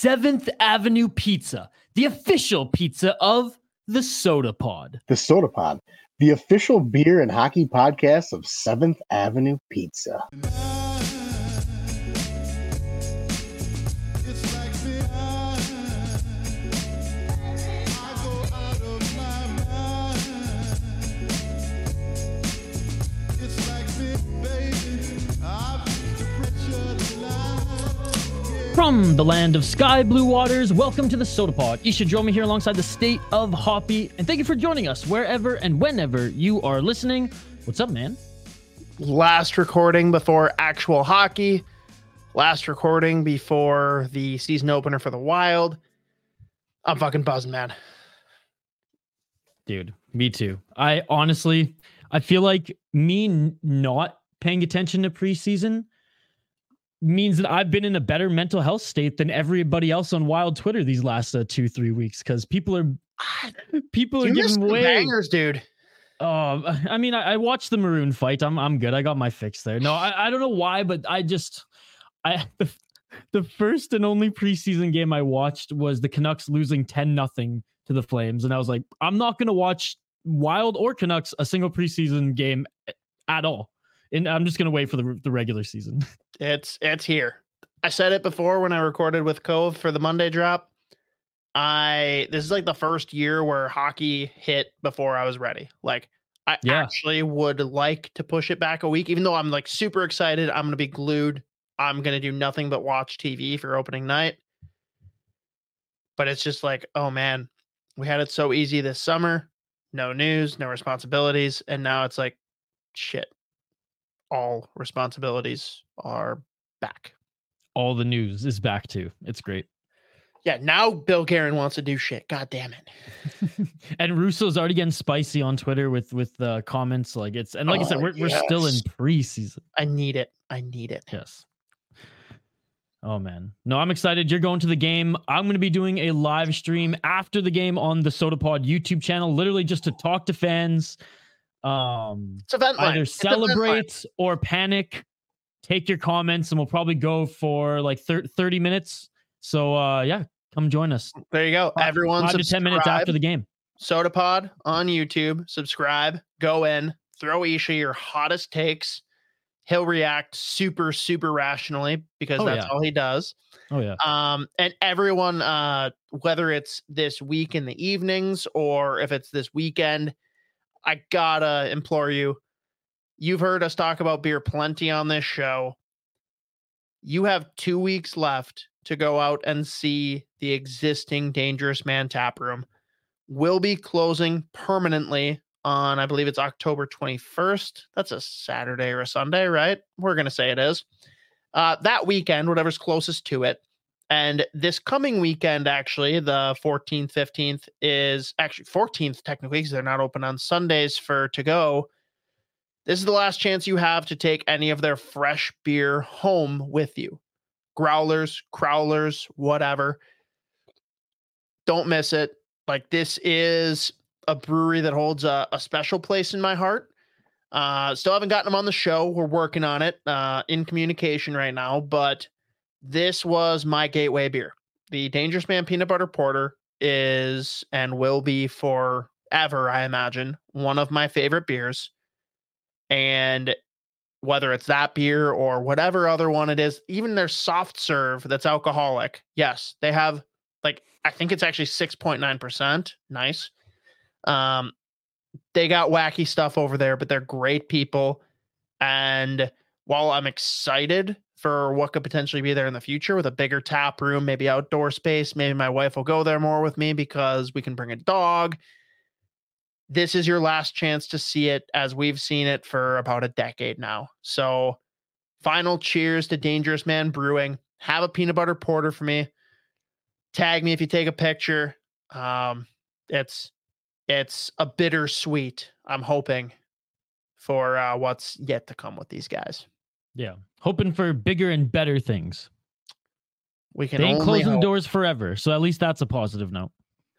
Seventh Avenue Pizza, the official pizza of the Sota Pod. The Sota Pod, the official beer and hockey podcast of Seventh Avenue Pizza. From the land of sky blue waters, welcome to the Sota Pod. Isha Dromi here alongside the state of Hoppy, and thank you for joining us wherever and whenever you are listening. What's up, man? Last recording before actual hockey. Last recording before the season opener for the Wild. I'm fucking buzzing, man. Dude, me too. I honestly, I feel like me not paying attention to preseason means that I've been in a better mental health state than everybody else on Wild Twitter these last uh, two three weeks because people are people are You giving way. bangers, dude. Um, I mean, I, I watched the Maroon fight. I'm I'm good. I got my fix there. No, I, I don't know why, but I just I the, the first and only preseason game I watched was the Canucks losing ten nothing to the Flames, and I was like, I'm not gonna watch Wild or Canucks a single preseason game at all, and I'm just gonna wait for the the regular season. It's it's here. I said it before when I recorded with Cove for the Monday drop. I this is like the first year where hockey hit before I was ready. Like I Yeah. actually would like to push it back a week, even though I'm like super excited. I'm gonna be glued. I'm gonna do nothing but watch TV for opening night. But it's just like, oh man, we had it so easy this summer. No news, no responsibilities, and now it's like, shit. All responsibilities are back. All the news is back too. It's great. Yeah, now Bill Guerin wants to do shit. God damn it. and Russo's already getting spicy on Twitter with with the comments. Like it's and like I oh, said, Oh, we're we're still in yes. preseason. I need it. I need it. Yes. Oh man. No, I'm excited. You're going to the game. I'm going to be doing a live stream after the game on the Sota Pod YouTube channel, literally just to talk to fans. Um It's event either line. celebrate or panic. Take your comments and we'll probably go for like thir- 30 minutes. So uh yeah, come join us. There you go. Five- Everyone Five to 10 minutes after the game. Sota Pod on YouTube. Subscribe. Go in. Throw Isha your hottest takes. He'll react super, super rationally because Oh, that's yeah. all he does. Oh yeah. Um, and everyone, uh, whether it's this week in the evenings or if it's this weekend, I gotta implore you. You've heard us talk about beer plenty on this show. You have two weeks left to go out and see the existing Dangerous Man tap room. Will be closing permanently on, I believe it's October 21st. That's a Saturday or a Sunday, right? We're gonna say it is. Uh, that weekend, whatever's closest to it. And this coming weekend, actually, the 14th, 15th is actually 14th, technically, because they're not open on Sundays for to go. This is the last chance you have to take any of their fresh beer home with you. Growlers, crowlers, whatever. Don't miss it. Like, this is a brewery that holds a, a special place in my heart. Uh, still haven't gotten them on the show. We're working on it, uh, in communication right now, but this was my gateway beer. The Dangerous Man Peanut Butter Porter is and will be forever, I imagine, one of my favorite beers. And whether it's that beer or whatever other one it is, even their soft serve that's alcoholic, yes, they have like I think it's actually 6.9%. Nice. Um they got wacky stuff over there, but they're great people. And while I'm excited for what could potentially be there in the future with a bigger tap room, maybe outdoor space, maybe my wife will go there more with me because we can bring a dog. This is your last chance to see it as we've seen it for about a decade now. So, final cheers to Dangerous Man Brewing. Have a peanut butter porter for me. Tag me if you take a picture. Um, it's it's a bittersweet. I'm hoping for uh, what's yet to come with these guys. Yeah. Hoping for bigger and better things. We can They ain't closing hope. doors forever. So at least that's a positive note.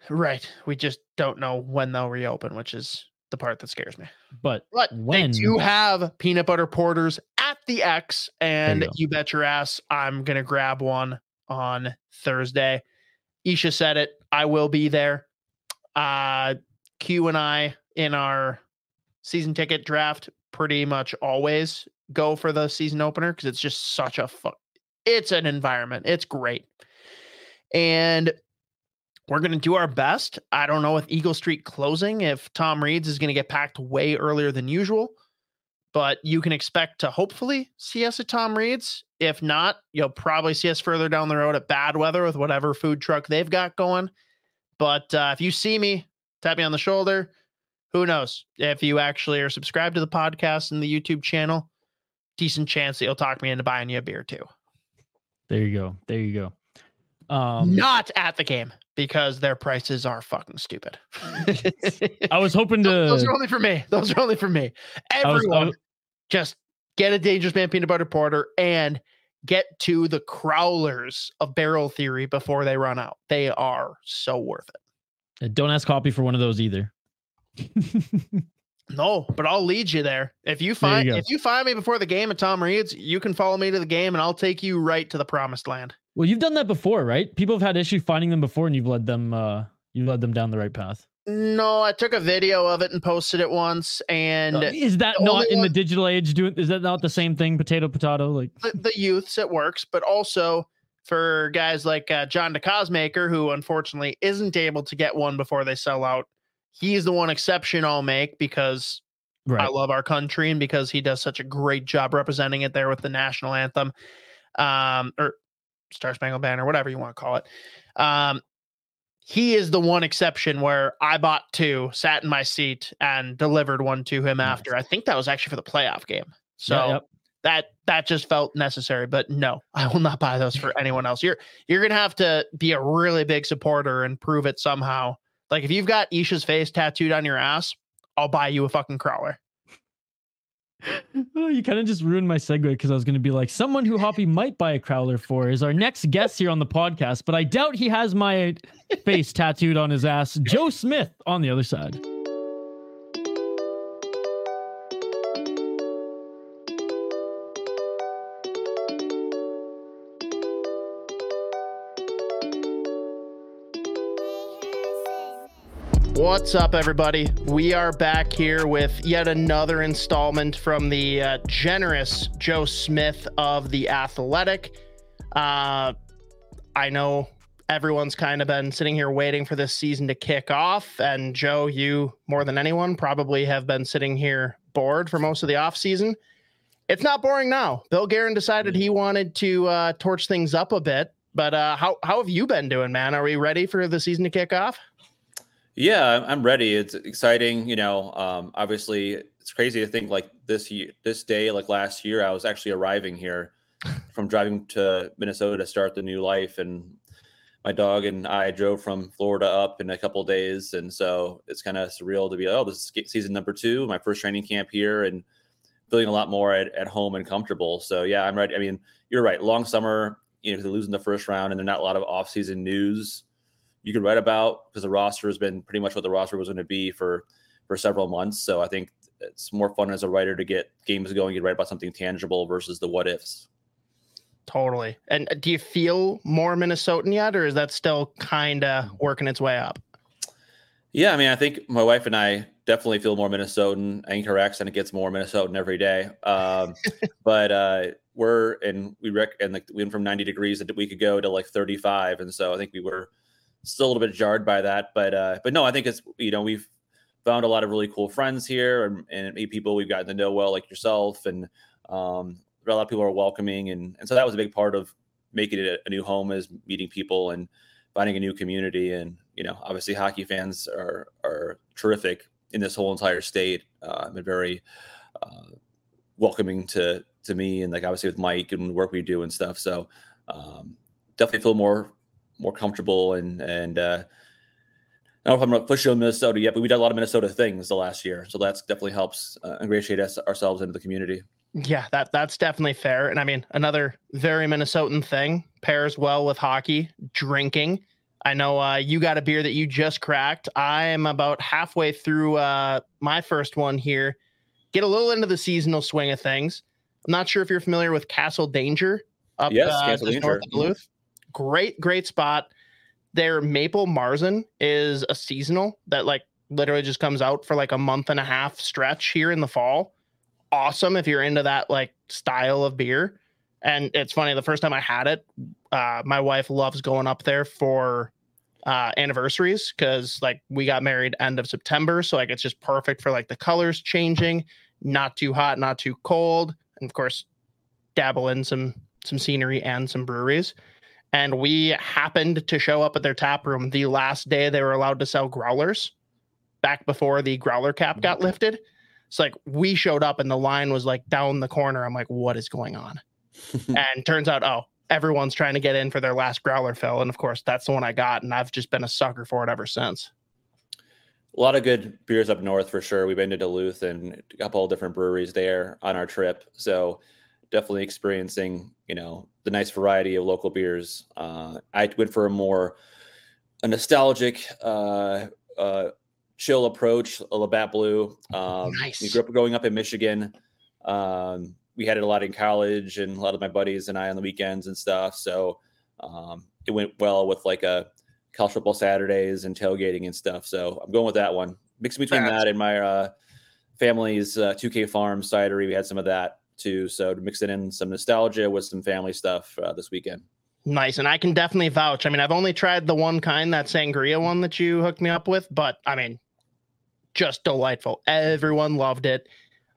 Right. We just don't know when they'll reopen, which is the part that scares me. But But When? they do have peanut butter porters at the X, and you you bet your ass I'm gonna grab one on Thursday. Isha said it. I will be there. Uh, Q and I in our season ticket draft pretty much always go for the season opener because it's just such a fun. It's an environment. It's great, and we're going to do our best. I don't know with Eagle Street closing if Tom Reid's is going to get packed way earlier than usual, but you can expect to hopefully see us at Tom Reid's. If not, you'll probably see us further down the road at Bad Weather with whatever food truck they've got going. But uh, if you see me, tap me on the shoulder. Who knows? If you actually are subscribed to the podcast and the YouTube channel, decent chance that you'll talk me into buying you a beer too. There you go. There you go. Um, Not at the game because their prices are fucking stupid. I was hoping to. Those are only for me. Those are only for me. I was- I Everyone, was- just get a Dangerous Man peanut butter porter and get to the crowlers of Barrel Theory before they run out. They are so worth it. don't ask Hoppy for one of those either. No, but I'll lead you there. If you find go. if you find me before the game at Tom Reid's, you can follow me to the game and I'll take you right to the promised land. well, you've done that before, right? People have had issue finding them before, and you've led them. uh You led them down the right path. No, I took a video of it and posted it once, and is that not in the digital age? Doing is that not the same thing? Potato, potato. Like the, the youths it works, but also for guys like uh, John DeCosmaker, who unfortunately isn't able to get one before they sell out. He's the one exception I'll make because I love our country and because he does such a great job representing it there with the national anthem, um, or Star Spangled Banner, whatever you want to call it. Um, he is the one exception where I bought two, sat in my seat, and delivered one to him Nice. after. I think that was actually for the playoff game. So Yeah, yep. that that just felt necessary. But no, I will not buy those for anyone else. You're you're gonna have to be a really big supporter and prove it somehow. Like if you've got Isha's face tattooed on your ass, I'll buy you a fucking crowler. Oh, you kind of just ruined my segue because I was going to be like, someone who Hoppy might buy a crowler for is our next guest here on the podcast, but I doubt he has my face tattooed on his ass. Joe Smith on the other side. What's up, everybody? We are back here with yet another installment from the uh, generous Joe Smith of The Athletic. Uh, I know everyone's kind of been sitting here waiting for this season to kick off. And Joe, you more than anyone probably have been sitting here bored for most of the off season. It's not boring now. Bill Guerin decided he wanted to uh, torch things up a bit. But uh, how, how have you been doing, man? Are we ready for the season to kick off? Yeah, I'm- ready. It's exciting. You know, um, obviously, it's crazy to think like this year, this day, like last year, I was actually arriving here from driving to Minnesota to start the new life, and my dog and I drove from Florida up in a couple days, and so it's kind of surreal to be like, oh, this is season number two, my first training camp here, and feeling a lot more at, at home and comfortable. So yeah, I'm ready. I mean, you're right. Long summer, you know, they're losing the first round, and there's not a lot of off-season news you could write about because the roster has been pretty much what the roster was going to be for for several months. So I think it's more fun as a writer to get games going. You write about something tangible versus the what ifs. Totally. And uh, do you feel more Minnesotan yet, or is that still kind of working its way up? Yeah, I mean, I think my wife and I definitely feel more Minnesotan. I think her accent gets more Minnesotan every day. Um, but uh, we're and we rec and like we went from 90 degrees a week ago to like 35, and so I think we were still a little bit jarred by that. But uh, but no, I think it's you know we've found a lot of really cool friends here and, and people we've gotten to know well, like yourself, and um, a lot of people are welcoming, and and so that was a big part of making it a, a new home is meeting people and finding a new community and you know obviously hockey fans are are terrific in this whole entire state uh, and very uh, welcoming to to me and like obviously with mike and the work we do and stuff so um, definitely feel more more comfortable and and uh I don't know if I'm going to push you on Minnesota yet, but we did a lot of Minnesota things the last year, so that's definitely helps uh, ingratiate us ourselves into the community. Yeah, that that's definitely fair. And I mean, another very Minnesotan thing pairs well with hockey, drinking. I know uh, you got a beer that you just cracked. I am about halfway through uh, my first one here. Get a little into the seasonal swing of things. I'm not sure if you're familiar with Castle Danger up Yes, uh, Castle just north of Duluth. Great, great spot. Their maple marzen is a seasonal that like literally just comes out for like a month and a half stretch here in the fall. Awesome if you're into that like style of beer. And it's funny, the first time I had it, uh, my wife loves going up there for uh, anniversaries because like we got married end of September. So like it's just perfect for like the colors changing, not too hot, not too cold. And of course, dabble in some some scenery and some breweries. And we happened to show up at their tap room the last day they were allowed to sell growlers back before the growler cap got mm-hmm. lifted. It's like we showed up and the line was like down the corner. I'm like, what is going on? and turns out, oh, everyone's trying to get in for their last growler fill. And of course, that's the one I got. And I've just been a sucker for it ever since. A lot of good beers up north for sure. We've been to Duluth and a couple of different breweries there on our trip. So definitely experiencing, you know, the nice variety of local beers. Uh, I went for a more a nostalgic, uh, uh, chill approach, a Labatt Blue. Um, Nice. We grew up growing up in Michigan. Um, we had it a lot in college, and a lot of my buddies and I on the weekends and stuff. So um, it went well with like a college football Saturdays and tailgating and stuff. So I'm going with that one. Mixing between That's- that and my uh, family's uh, 2K Farm cidery, we had some of that too. So to mix it in some nostalgia with some family stuff uh, this weekend. Nice. And I can definitely vouch. I mean, I've only tried the one kind, that sangria one that you hooked me up with, but I mean, just delightful. Everyone loved it.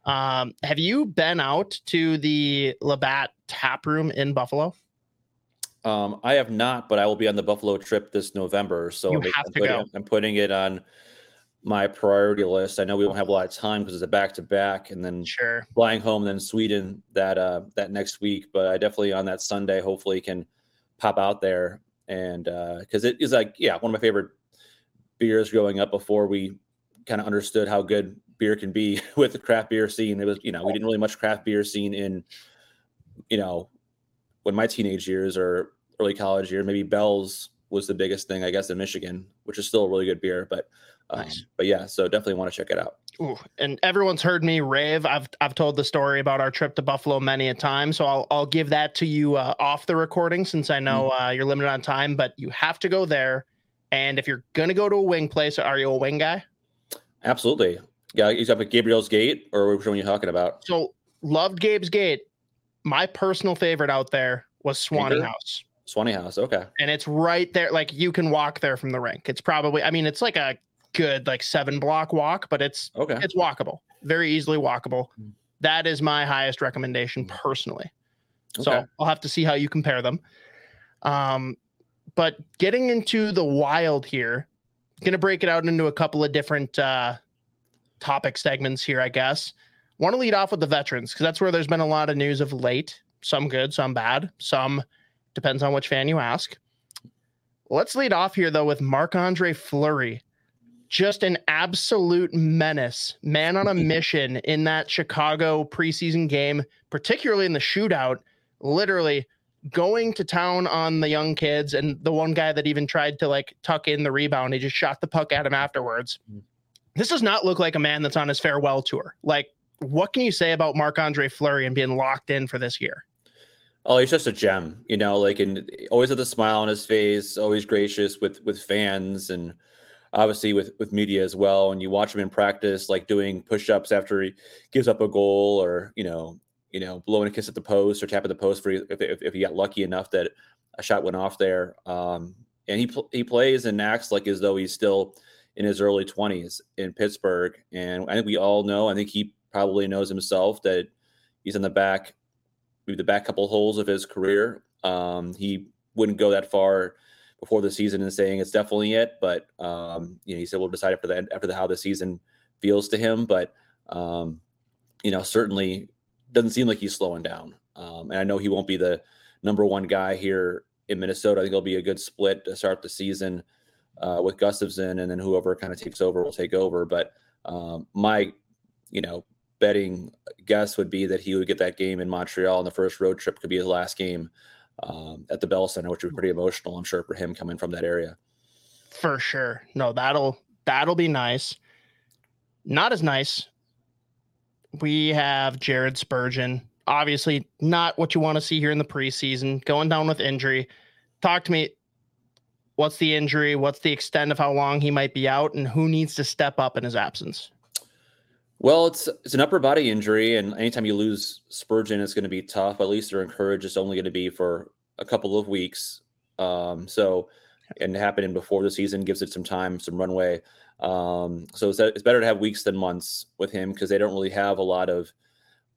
Um, have you been out to the Labatt tap room in Buffalo? Um, I have not, but I will be on the Buffalo trip this November. So You have I'm to putting, go. I'm putting it on my priority list. I know we don't have a lot of time because it's a back to back, and then Sure. flying home then Sweden that uh that next week. But I definitely on that Sunday hopefully can pop out there and uh because it is like yeah one of my favorite beers growing up before we kind of understood how good beer can be with the craft beer scene. It was you know we didn't really much craft beer scene in you know when my teenage years or early college year maybe Bell's was the biggest thing I guess in Michigan, which is still a really good beer. But um, Nice. but yeah, so definitely want to check it out. Ooh, and everyone's heard me rave. I've I've told the story about our trip to Buffalo many a time, so I'll I'll give that to you uh, off the recording since I know uh, you're limited on time. But you have to go there, and if you're gonna go to a wing place, are you a wing guy? Absolutely. Yeah, you talking about Gabriel's Gate, or which one are you talking about? So loved Gabe's Gate. My personal favorite out there was Swannie Anchor? House, Swannie House. Okay. and it's right there. Like you can walk there from the rink. It's probably I mean it's like a good like seven block walk, but it's Okay. it's walkable, very easily walkable. Mm. That is my highest recommendation personally. So Okay. I'll have to see how you compare them. Um, but getting into the wild here, gonna break it out into a couple of different uh, topic segments here, I guess. Want to lead off with the veterans because that's where there's been a lot of news of late. Some good, some bad, some depends on which fan you ask. Let's lead off here though with Marc Andre Fleury just an absolute menace, man on a mission in that Chicago preseason game, particularly in the shootout, literally going to town on the young kids. And the one guy that even tried to like tuck in the rebound, he just shot the puck at him afterwards. Mm. This does not look like a man that's on his farewell tour. Like, what can you say about Marc Andre Fleury and being locked in for this year? Oh, he's just a gem, you know, like and always with a smile on his face, always gracious with with fans and obviously with with media as well. And you watch him in practice, like doing push-ups after he gives up a goal, or you know, you know, blowing a kiss at the post or tapping the post for if if, if he got lucky enough that a shot went off there. Um, and he pl- he plays and acts like as though he's still in his early twenties in Pittsburgh. And I think we all know. I think he probably knows himself that he's in the back maybe the back couple holes of his career. Um, he wouldn't go that far before the season and saying it's definitely it, but um, you know, he said we'll decide after the after the how the season feels to him. But um, you know, certainly doesn't seem like he's slowing down. Um, and I know he won't be the number one guy here in Minnesota. I think it'll be a good split to start the season uh, with Gustavsson, and then whoever kind of takes over will take over. But um, my, you know, betting guess would be that he would get that game in Montreal, and the first road trip could be his last game um, at the Bell Center, which would be pretty emotional, I'm sure, for him coming from that area. For sure. No, that'll that'll be nice. Not as nice. We have Jared Spurgeon. Obviously, not what you want to see here in the preseason. Going down with injury. talk to me. What's the injury? What's the extent of how long he might be out, and who needs to step up in his absence? Well, it's it's an upper body injury, and anytime you lose Spurgeon, it's going to be tough. At least they're encouraged it's only going to be for a couple of weeks. Um, so, and happening before the season gives it some time, some runway. Um, so it's, it's better to have weeks than months with him because they don't really have a lot of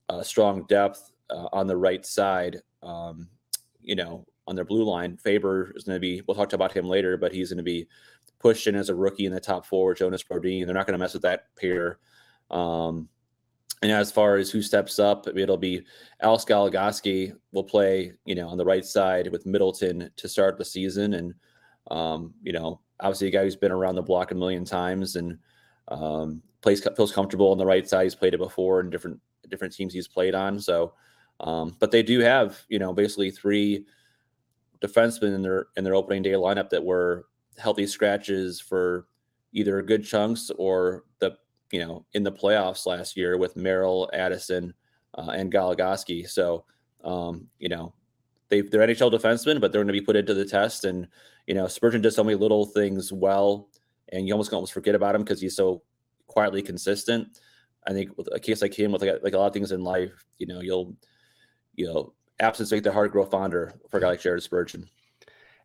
uh, strong depth uh, on the right side. Um, you know, on their blue line, Faber is going to be. We'll talk about him later, but he's going to be pushed in as a rookie in the top four. Jonas Brodin. They're not going to mess with that pair. Um, and as far as who steps up, it'll be Alex Goligoski will play, you know, on the right side with Middleton to start the season. And, um, you know, obviously a guy who's been around the block a million times and um, plays feels comfortable on the right side. He's played it before in different different teams he's played on. So, um, but they do have, you know, basically three defensemen in their in their opening day lineup that were healthy scratches for either good chunks or the you know, in the playoffs last year with Merrill, Addison, uh, and Goligoski. So, um, you know, they they're NHL defensemen, but they're going to be put into the test. And you know, Spurgeon does so many little things well, and you almost almost forget about him because he's so quietly consistent. I think with a case like him, with like, like a lot of things in life, you know, you'll you know, absence make the heart grow fonder for a guy like Jared Spurgeon.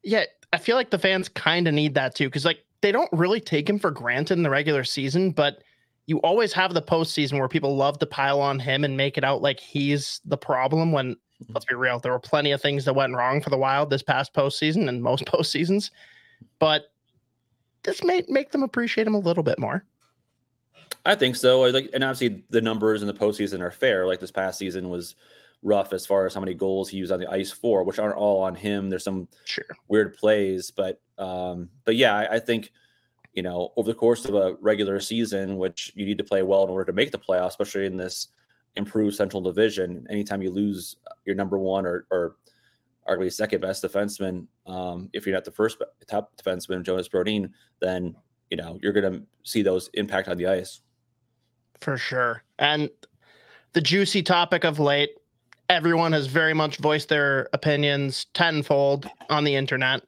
Yeah, I feel like the fans kind of need that too, because like they don't really take him for granted in the regular season, but you always have the postseason where people love to pile on him and make it out like he's the problem when mm-hmm. let's be real, there were plenty of things that went wrong for the wild this past postseason and most postseasons. But this may make them appreciate him a little bit more. I think so. Like, and obviously the numbers in the postseason are fair. Like this past season was rough as far as how many goals he used on the ice for, which aren't all on him. There's some sure. weird plays, but um, but yeah, I, I think you know, over the course of a regular season, which you need to play well in order to make the playoffs, especially in this improved Central Division. Anytime you lose your number one or, or arguably second best defenseman, um, if you're not the first top defenseman, Jonas Brodin, then you know you're going to see those impact on the ice. For sure, and the juicy topic of late, everyone has very much voiced their opinions tenfold on the internet.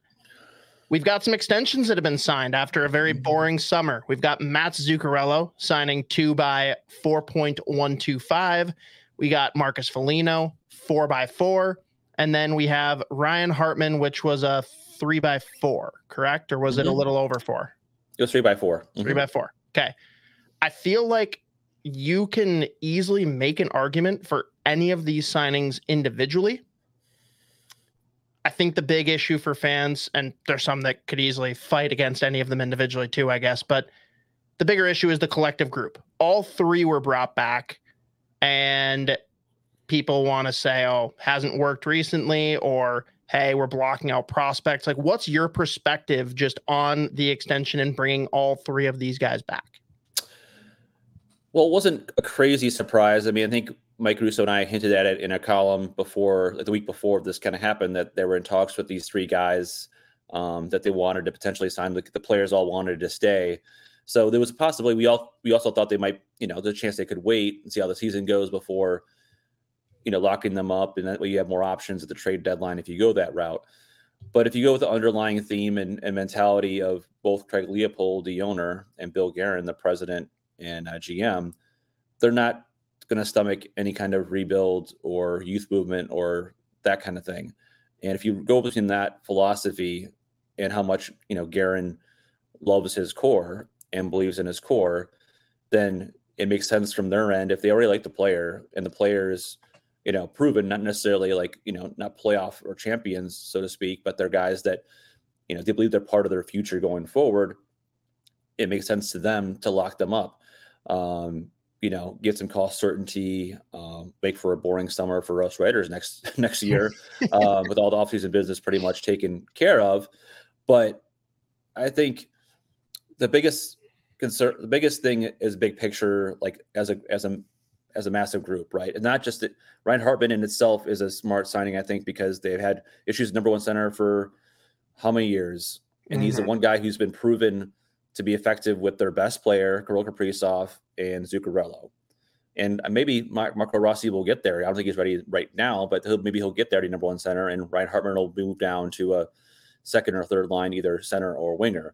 We've got some extensions that have been signed after a very mm-hmm. boring summer. We've got Matt Zuccarello signing two by 4.125. We got Marcus Foligno, four by four. And then we have Ryan Hartman, which was a three by four, correct? Or was mm-hmm. it a mm-hmm. little over four? It was three by 4 mm-hmm. Three by four. Okay. I feel like you can easily make an argument for any of these signings individually. I think the big issue for fans, and there's some that could easily fight against any of them individually too, I guess, but the bigger issue is the collective group. All three were brought back, and people want to say, oh, hasn't worked recently, or hey, we're blocking out prospects. Like, what's your perspective just on the extension and bringing all three of these guys back? Well, it wasn't a crazy surprise. I mean, I think Mike Russo and I hinted at it in a column before, like the week before this kind of happened, that they were in talks with these three guys um, that they wanted to potentially sign. The, the players all wanted to stay, so there was possibly we all we also thought they might, you know, the chance they could wait and see how the season goes before, you know, locking them up, and that way you have more options at the trade deadline if you go that route. But if you go with the underlying theme and, and mentality of both Craig Leopold, the owner, and Bill Guerin, the president and uh, GM, they're not going to stomach any kind of rebuild or youth movement or that kind of thing. And if you go between that philosophy and how much you know Guerin loves his core and believes in his core, then it makes sense from their end if they already like the player and the players, you know, proven not necessarily like you know not playoff or champions so to speak, but they're guys that you know they believe they're part of their future going forward. It makes sense to them to lock them up. Um, you know, get some cost certainty, um, make for a boring summer for us writers next next year, um, with all the offseason business pretty much taken care of. But I think the biggest concern, the biggest thing is big picture, like as a as a as a massive group, right? And not just that Ryan Hartman in itself is a smart signing, I think, because they've had issues number one center for how many years, and mm-hmm. he's the mm-hmm. one guy who's been proven to be effective with their best player, Kirill Kaprizov and Zuccarello. And uh, maybe Marco Rossi will get there. I don't think he's ready right now, but he'll, maybe he'll get there to number one center, and Ryan Hartman will move down to a, second or third line, either center or winger.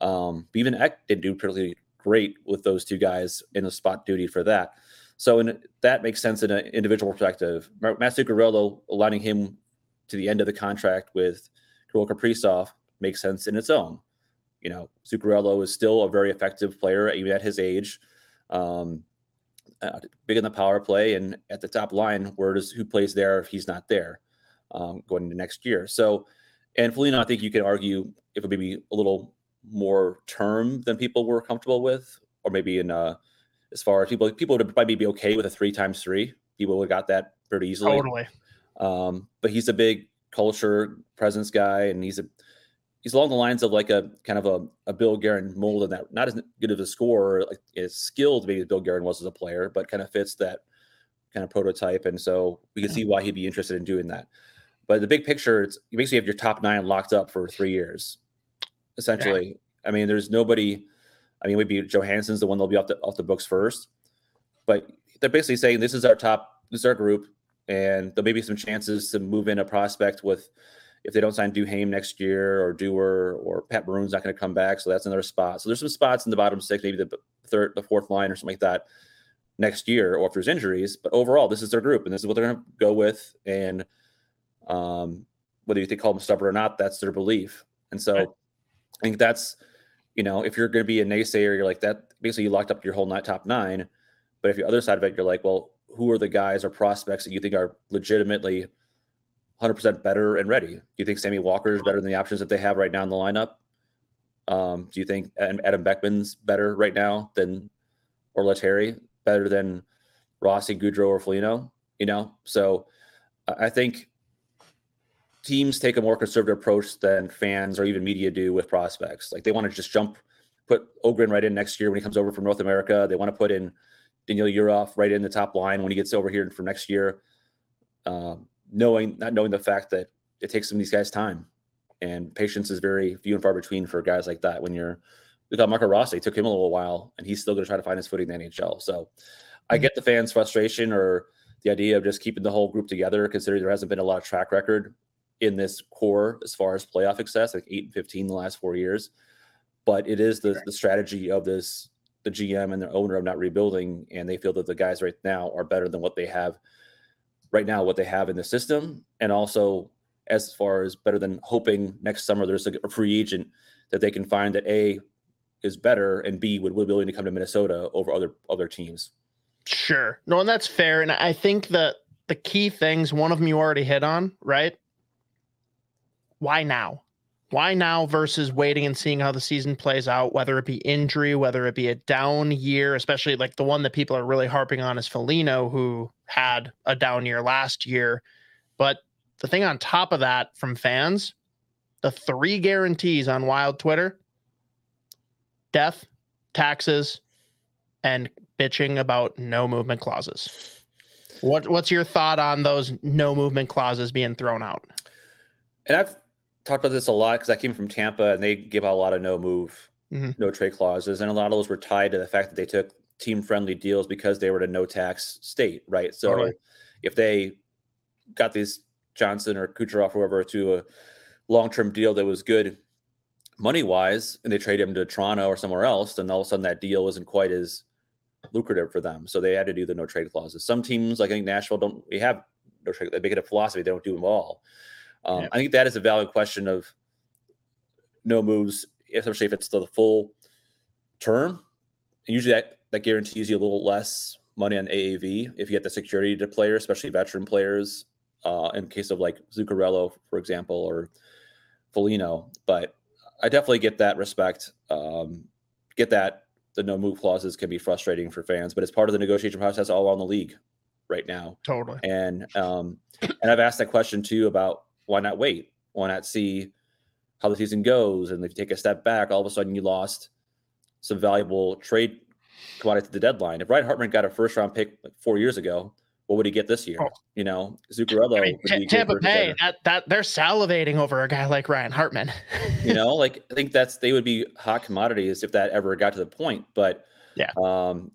Um, even Ek didn't do pretty great with those two guys in the spot duty for that. So in, that makes sense in an individual perspective. Matt Zuccarello aligning him to the end of the contract with Kirill Kaprizov makes sense in its own. You know, Zuccarello is still a very effective player even at his age. Um, uh, big in the power play and at the top line, where does who plays there if he's not there um, going into next year? So, and Foligno, I think you can argue if it maybe a little more term than people were comfortable with, or maybe in uh, as far as people people would probably be okay with a three times three. People would have got that pretty easily. Totally. Um, but he's a big culture presence guy, and he's a he's along the lines of like a kind of a, a Bill Guerin mold in that not as good of a scorer, like as skilled maybe as Bill Guerin was as a player, but kind of fits that kind of prototype. And so we can see why he'd be interested in doing that. But the big picture, it's you basically have your top nine locked up for three years essentially. Yeah. I mean, there's nobody. I mean, maybe Johansson's the one they'll be off the off the books first, but they're basically saying this is our top, this is our group, and there may be some chances to move in a prospect with if they don't sign Duhaime next year or Dewar or Pat Maroon's not going to come back, so that's another spot. So there's some spots in the bottom six, maybe the third, the fourth line or something like that next year, or if there's injuries. But overall, this is their group, and this is what they're going to go with. And um, whether you think call them stubborn or not, that's their belief. And so I think that's, you know, if you're going to be a naysayer, you're like that. Basically, you locked up your whole night top nine. But if the other side of it, you're like, well, who are the guys or prospects that you think are legitimately 100% better and ready? Do you think Sammy Walker is better than the options that they have right now in the lineup? Um, do you think Adam Beckman's better right now than or Lettieri, better than Rossi, Gaudreau, or Foligno? You know, so I think teams take a more conservative approach than fans or even media do with prospects. Like they want to just jump, put Ohgren right in next year when he comes over from North America. They want to put in Daniel Yurov right in the top line when he gets over here for next year, um, knowing not knowing the fact that it takes some of these guys time and patience is very few and far between for guys like that. When you're we got Marco Rossi, it took him a little while, and he's still going to try to find his footing in the NHL. So I mm-hmm. get the fans' frustration or the idea of just keeping the whole group together, considering there hasn't been a lot of track record in this core as far as playoff success, like eight and fifteen the last four years. But it is the the strategy of this the GM and the owner of not rebuilding, and they feel that the guys right now are better than what they have right now, what they have in the system, and also as far as better than hoping next summer there's a, free agent that they can find that a is better and b would, be willing to come to Minnesota over other other teams. Sure, no, and that's fair, and I think that the key things, one of them you already hit on, right? why now? Why now versus waiting and seeing how the season plays out, whether it be injury, whether it be a down year, especially like the one that people are really harping on is Foligno, who had a down year last year. But the thing on top of that from fans, the three guarantees on Wild Twitter death, taxes, and bitching about no movement clauses. What what's your thought on those no movement clauses being thrown out? And I've talked about this a lot because I came from Tampa and they give out a lot of no move, mm-hmm. no trade clauses, and a lot of those were tied to the fact that they took team friendly deals because they were a no tax state, right? So totally. if they got these Johnson or Kucherov or whoever to a long term deal that was good money wise, and they trade him to Toronto or somewhere else, then all of a sudden that deal wasn't quite as lucrative for them. So they had to do the no trade clauses. Some teams, like I think Nashville, don't we have no trade. They make it a philosophy. They don't do them all. Um, yeah. I think that is a valid question of no moves, especially if it's the full term. And usually that, that guarantees you a little less money on AAV if you get the security to players, especially veteran players. Uh, in case of like Zuccarello, for example, or Foligno. But I definitely get that respect. Um, get that the no move clauses can be frustrating for fans, but it's part of the negotiation process all around the league right now. Totally. And um, and I've asked that question too about why not wait? Why not see how the season goes? And if you take a step back, all of a sudden you lost some valuable trade commodity to the deadline. If Ryan Hartman got a first round pick like four years ago, what would he get this year? Oh. You know, Zuccarello. I mean, T- Tampa Bay, that, that they're salivating over a guy like Ryan Hartman. you know, like I think that's they would be hot commodities if that ever got to the point. But yeah, um,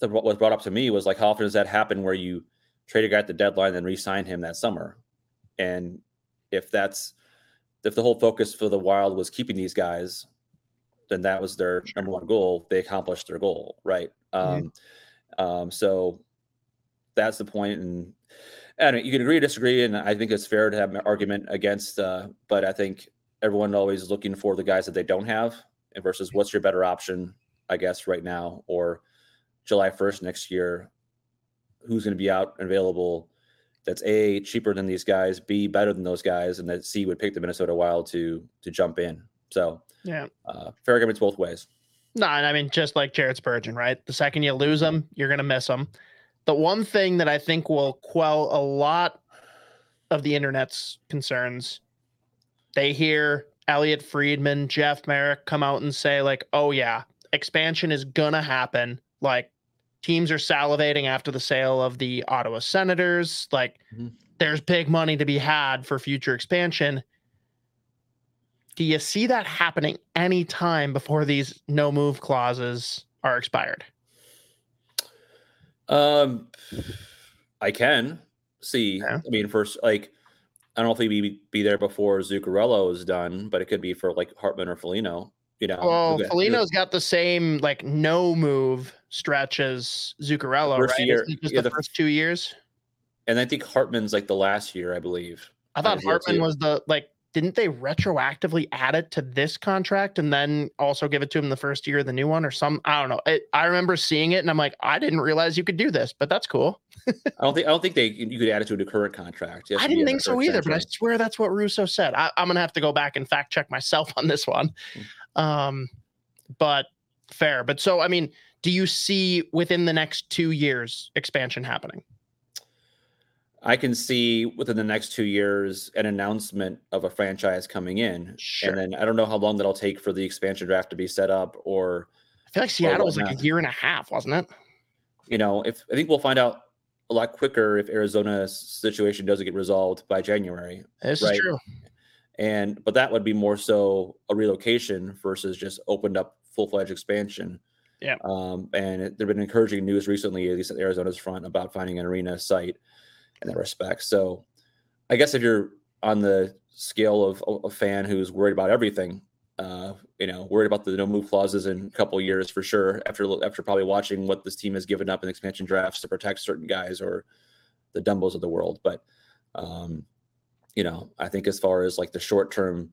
the, what was brought up to me was like, how often does that happen where you trade a guy at the deadline and re-sign him that summer? And if that's if the whole focus for the Wild was keeping these guys, then that was their number one goal. They accomplished their goal, right? Mhm. Um, um, so that's the point, and and you can agree or disagree, and I think it's fair to have an argument against. Uh, but I think everyone always looking for the guys that they don't have, and versus what's your better option, I guess, right now or July first next year. Who's going to be out and available? That's a cheaper than these guys, b better than those guys, and that c would pick the Minnesota Wild to to jump in. So Yeah. uh, fair arguments both ways. No, and I mean, just like Jared Spurgeon, right? The second you lose them, you're going to miss them. The one thing that I think will quell a lot of the internet's concerns, they hear Elliot Friedman, Jeff Marek come out and say, like, oh, yeah, expansion is going to happen. Like, teams are salivating after the sale of the Ottawa Senators. Like, Mhm. there's big money to be had for future expansion. Do you see that happening any time before these no move clauses are expired? Um, I can see. Yeah. I mean, first, like, I don't if he'd be, be there before Zuccarello is done, but it could be for like Hartman or Foligno. You know, Well. Foligno's got the same like no move stretch as Zuccarello, First right? year- just yeah, the, the- first two years. and I think Hartman's like the last year, I believe. I thought Might as well, Hartman was the like. Didn't they retroactively add it to this contract and then also give it to him the first year of the new one or some? I don't know. It, I remember seeing it and I'm like, I didn't realize you could do this, but that's cool. I don't think I don't think they you could add it to the current contract. I didn't think so either, but I swear that's what Russo said. I, I'm gonna have to go back and fact check myself on this one. Hmm. Um, but fair. But so I mean, do you see within the next two years expansion happening? I can see within the next two years an announcement of a franchise coming in, Sure. and then I don't know how long that'll take for the expansion draft to be set up, or I feel like Seattle was like a year and a half, wasn't it? you know, if I think we'll find out a lot quicker if Arizona's situation doesn't get resolved by January, This Right. is true. and but that would be more so a relocation versus just opened up full fledged expansion. Yeah. Um, and there've been encouraging news recently, at least at Arizona's front, about finding an arena site in that respect. So, I guess if you're on the scale of a- a fan who's worried about everything, uh, you know, worried about the no move clauses in a couple years for sure. After after probably watching what this team has given up in expansion drafts to protect certain guys or the Dumbas of the world, but um, you know, I think as far as like the short term,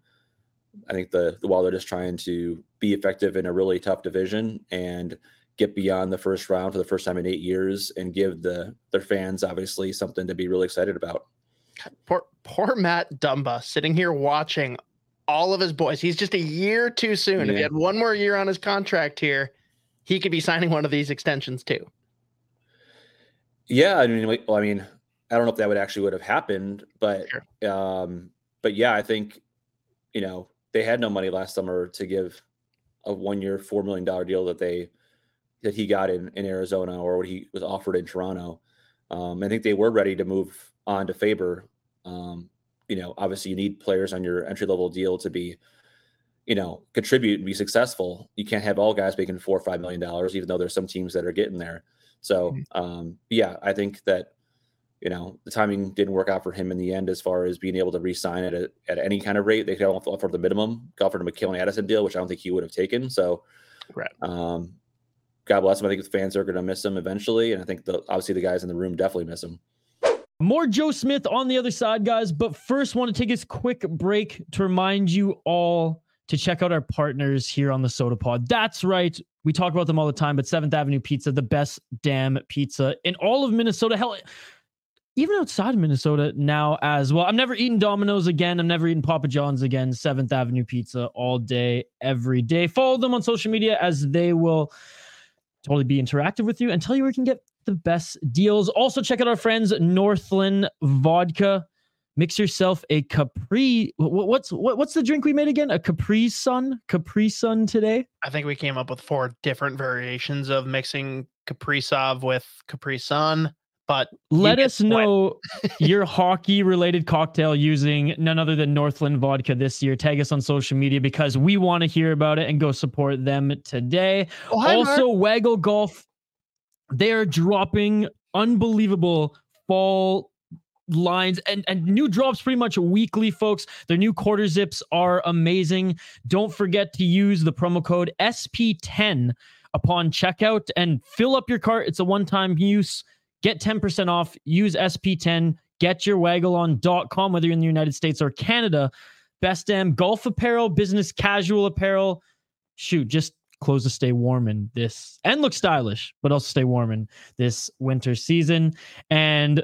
I think the the Wild are just trying to be effective in a really tough division and get beyond the first round for the first time in eight years and give the their fans obviously something to be really excited about. Poor poor Matt Dumba sitting here watching all of his boys. He's just a year too soon. If he had one more year on his contract here, he could be signing one of these extensions too. Yeah, I mean, well, I mean, I don't know if that would actually would have happened, but Sure. um, but yeah, I think you know they had no money last summer to give a one-year, four million dollar deal that they that he got in in Arizona or what he was offered in Toronto. Um, I think they were ready to move on to Faber. Um, you know, obviously, you need players on your entry level deal to be, you know, contribute and be successful. You can't have all guys making four or five million dollars, even though there's some teams that are getting there. So, um, yeah, I think that you know the timing didn't work out for him in the end as far as being able to re-sign at a, at any kind of rate. They could offer offer the minimum, offered him a Calen Addison deal, which I don't think he would have taken. So, Right. um, God bless him. I think the fans are going to miss him eventually, and I think the obviously the guys in the room definitely miss him. More Joe Smith on the other side, guys. But first, want to take this quick break to remind you all to check out our partners here on the Sota Pod. That's right. We talk about them all the time, but Seventh Avenue Pizza, the best damn pizza in all of Minnesota. Hell, even outside of Minnesota now as well. I'm never eating Domino's again. I'm never eating Papa John's again. Seventh Avenue Pizza all day, every day. Follow them on social media as they will totally be interactive with you and tell you where you can get the best deals. Also, check out our friends Northland Vodka. Mix yourself a Capri. wh- wh- What's what's the drink we made again? A Capri Sun. Capri Sun today. I think we came up with four different variations of mixing Capri Sauv with Capri Sun, but Let us what- know your hockey related cocktail using none other than Northland Vodka this year. Tag us on social media because we want to hear about it and go support them today. Oh, hi, Mark. also, Waggle Golf, they are dropping unbelievable fall lines and and new drops pretty much weekly folks their new quarter zips are amazing don't forget to use the promo code sp10 upon checkout and fill up your cart it's a one-time use get 10% off use sp10 get your wagalon.com whether you're in the united states or canada best damn golf apparel business casual apparel shoot just clothes to stay warm in this and look stylish but also stay warm in this winter season and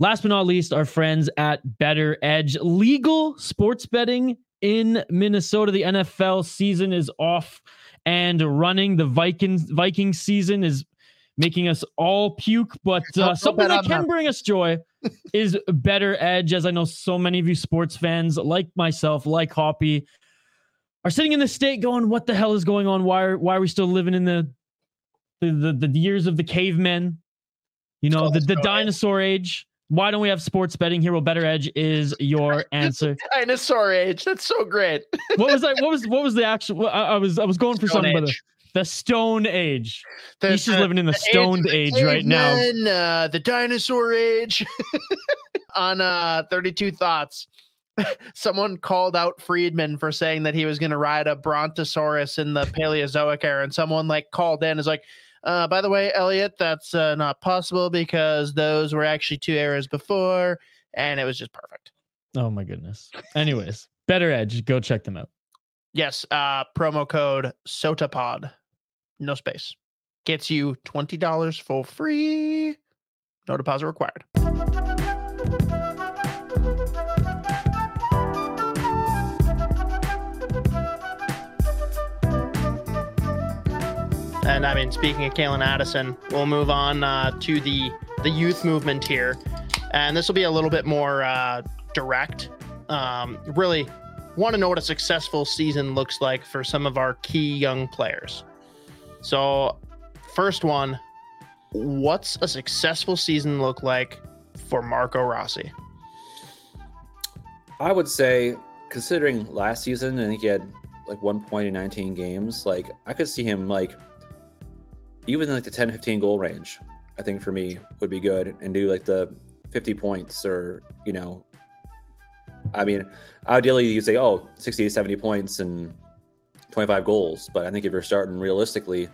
Last but not least, our friends at Better Edge. Legal sports betting in Minnesota. The NFL season is off and running. The Vikings Viking season is making us all puke, but uh, something that can bring us joy is Better Edge. As I know, so many of you sports fans, like myself, like Hoppy, are sitting in the state going, "What the hell is going on? Why are why are we still living in the the the, the years of the cavemen? You know, the, the dinosaur age." Why don't we have sports betting here? Well, Better Edge is your answer. Dinosaur age. That's so great. what was that? What was what was the actual? I, I was I was going for Stone something, age. The Stone Age. The, He's just living in the, the Stoned Age, age right now. Uh, the Dinosaur Age. On uh, 32 Thoughts, someone called out Friedman for saying that he was going to ride a Brontosaurus in the Paleozoic era, and someone like called in is like, uh, by the way, Elliot, that's uh, not possible because those were actually two eras before, and it was just perfect. Oh my goodness. Anyways, Better Edge, go check them out. Yes, uh, promo code SOTAPOD, no space, gets you twenty dollars for free. No deposit required. And I mean, speaking of Calen Addison, we'll move on uh, to the the youth movement here, and this will be a little bit more uh, direct. Um, really, want to know what a successful season looks like for some of our key young players. So, first one, what's a successful season look like for Marco Rossi? I would say, considering last season, I think he had like one point in 19 games. Like I could see him like even in like the 10 15 goal range i think for me would be good and do like the 50 points or you know i mean ideally you say oh 60 70 points and 25 goals but i think if you're starting realistically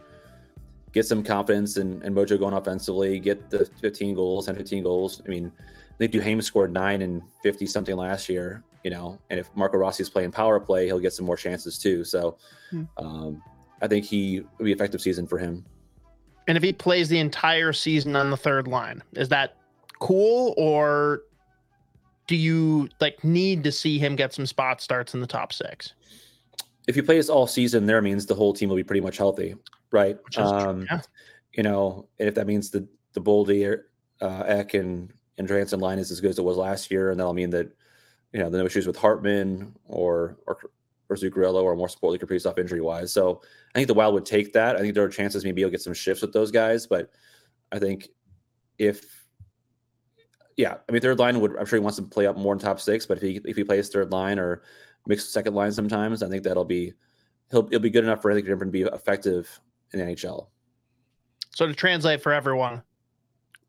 get some confidence and, and mojo going offensively get the 15 goals and 15 goals i mean I think Duhaime scored nine and 50 something last year, you know, and if Marco Rossi is playing power play, he'll get some more chances too. So hmm. um, I think he would be effective season for him. And if he plays the entire season on the third line, is that cool or do you like need to see him get some spot starts in the top six? If he plays all season, there means the whole team will be pretty much healthy, right? Um, true, yeah. You know, and if that means the the Boldy, uh, Ek, and and Johansson line is as good as it was last year, and that'll mean that you know the no issues with Hartman or or or Zuccarello or more support Lee Kaprizov injury wise. So I think the Wild would take that. I think there are chances maybe you'll get some shifts with those guys, but I think if yeah, I mean third line would I'm sure he wants to play up more in top six, but if he if he plays third line or mixed second line sometimes, I think that'll be he'll he'll be good enough for I think to be effective in NHL. So to translate for everyone,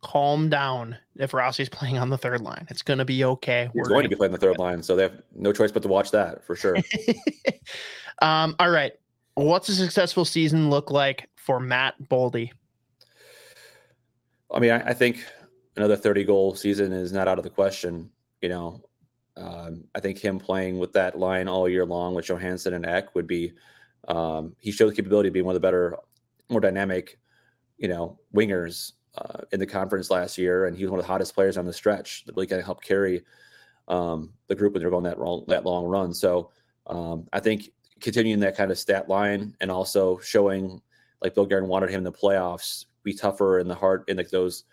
calm down if Rossi's playing on the third line. It's going to be okay. He's We're going to be playing the third line, so they have no choice but to watch that for sure. um, all right. What's a successful season look like for Matt Boldy? I mean, I, I think another 30 goal season is not out of the question. You know, um, I think him playing with that line all year long with Johansson and Ek would be, um, he showed the capability of being one of the better, more dynamic, you know, wingers uh, in the conference last year, and he was one of the hottest players on the stretch that really kind of helped carry um, the group when they're going that long, that long run. So um, I think continuing that kind of stat line and also showing like Bill Guerin wanted him in the playoffs, be tougher in the heart in like those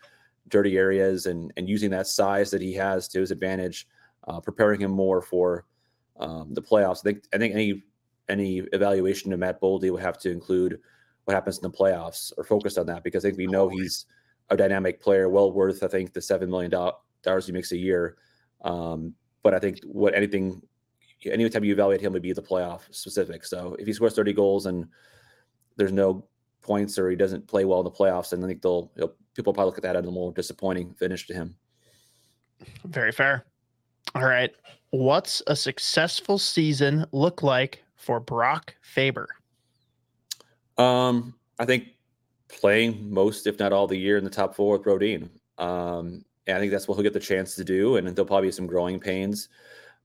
dirty areas and and using that size that he has to his advantage, uh, preparing him more for um, the playoffs. I think I think any any evaluation of Matt Boldy would have to include what happens in the playoffs or focus on that because I think we know he's a dynamic player, well worth I think the seven million dollars he makes a year. Um, but I think what anything, anytime you evaluate him would be the playoff specific. So if he scores thirty goals and there's no points or he doesn't play well in the playoffs, then I think they'll people probably look at that as a more disappointing finish to him. Very fair. All right. What's a successful season look like for Brock Faber? Um, I think playing most, if not all, the year in the top four with Brodin. Um, and I think that's what he'll get the chance to do, and there'll probably be some growing pains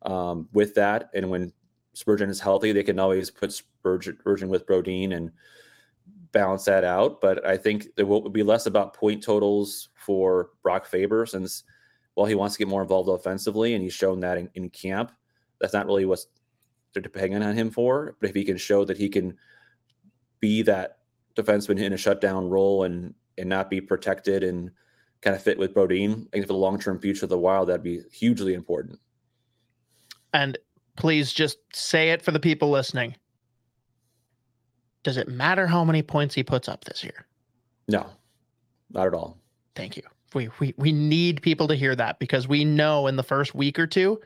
um, with that. And when Spurgeon is healthy, they can always put Spurgeon, with Brodin and balance that out. But I think there will be less about point totals for Brock Faber since, well, he wants to get more involved offensively, and he's shown that in, in camp. That's not really what they're depending on him for. But if he can show that he can be that defenseman in a shutdown role and and not be protected and kind of fit with Brodin, I think for the long term future of the Wild, that'd be hugely important. And please just say it for the people listening. Does it matter how many points he puts up this year? No, not at all. Thank you. We we we need people to hear that because we know in the first week or two,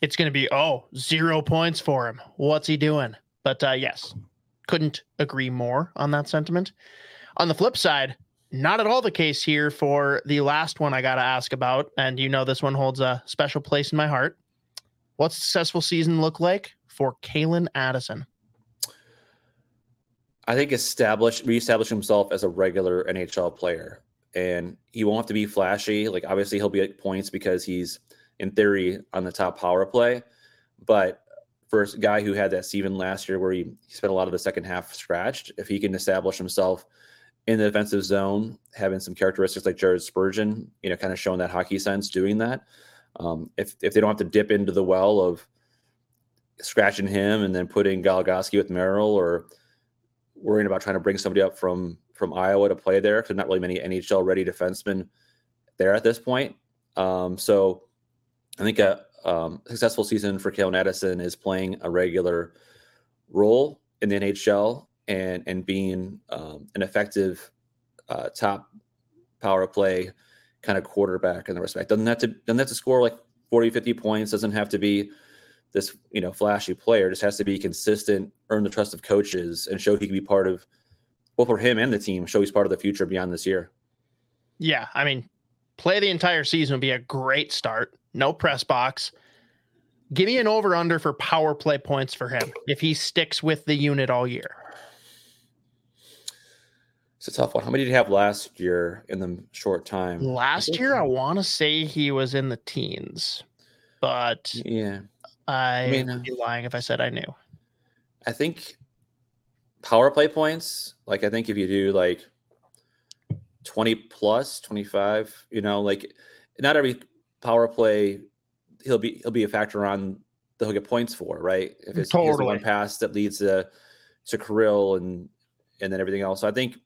it's going to be oh zero points for him. What's he doing? But uh, yes, couldn't agree more on that sentiment. On the flip side, not at all the case here for the last one I got to ask about, and you know this one holds a special place in my heart. What's successful season look like for Calen Addison? I think establish reestablish himself as a regular NHL player, and he won't have to be flashy. Like obviously he'll be at points because he's in theory on the top power play, but for a guy who had that season last year where he, he spent a lot of the second half scratched, if he can establish himself in the defensive zone, having some characteristics like Jared Spurgeon, you know, kind of showing that hockey sense, doing that. Um, if if they don't have to dip into the well of scratching him and then putting Goligoski with Merrill or worrying about trying to bring somebody up from from Iowa to play there because not really many NHL ready defensemen there at this point. Um, so I think a um, successful season for Calen Addison is playing a regular role in the NHL and and being um, an effective uh, top power play kind of quarterback in the respect. Doesn't have to doesn't have to score like 40, 50 points. Doesn't have to be this you know flashy player. Just has to be consistent, earn the trust of coaches, and show he can be part of both for him and the team. Show he's part of the future beyond this year. Yeah, I mean, play the entire season would be a great start. No press box. Give me an over under for power play points for him if he sticks with the unit all year. It's a tough one. How many did he have last year in the short time? Last year, I want to say he was in the teens, but yeah, I, I mean, would be lying if I said I knew. I think power play points. Like I think if you do like twenty plus, twenty five, you know, like not every power play he'll be he'll be a factor on that he'll get points for, right? If it's totally. one pass that leads to to Kirill and and then everything else. So I think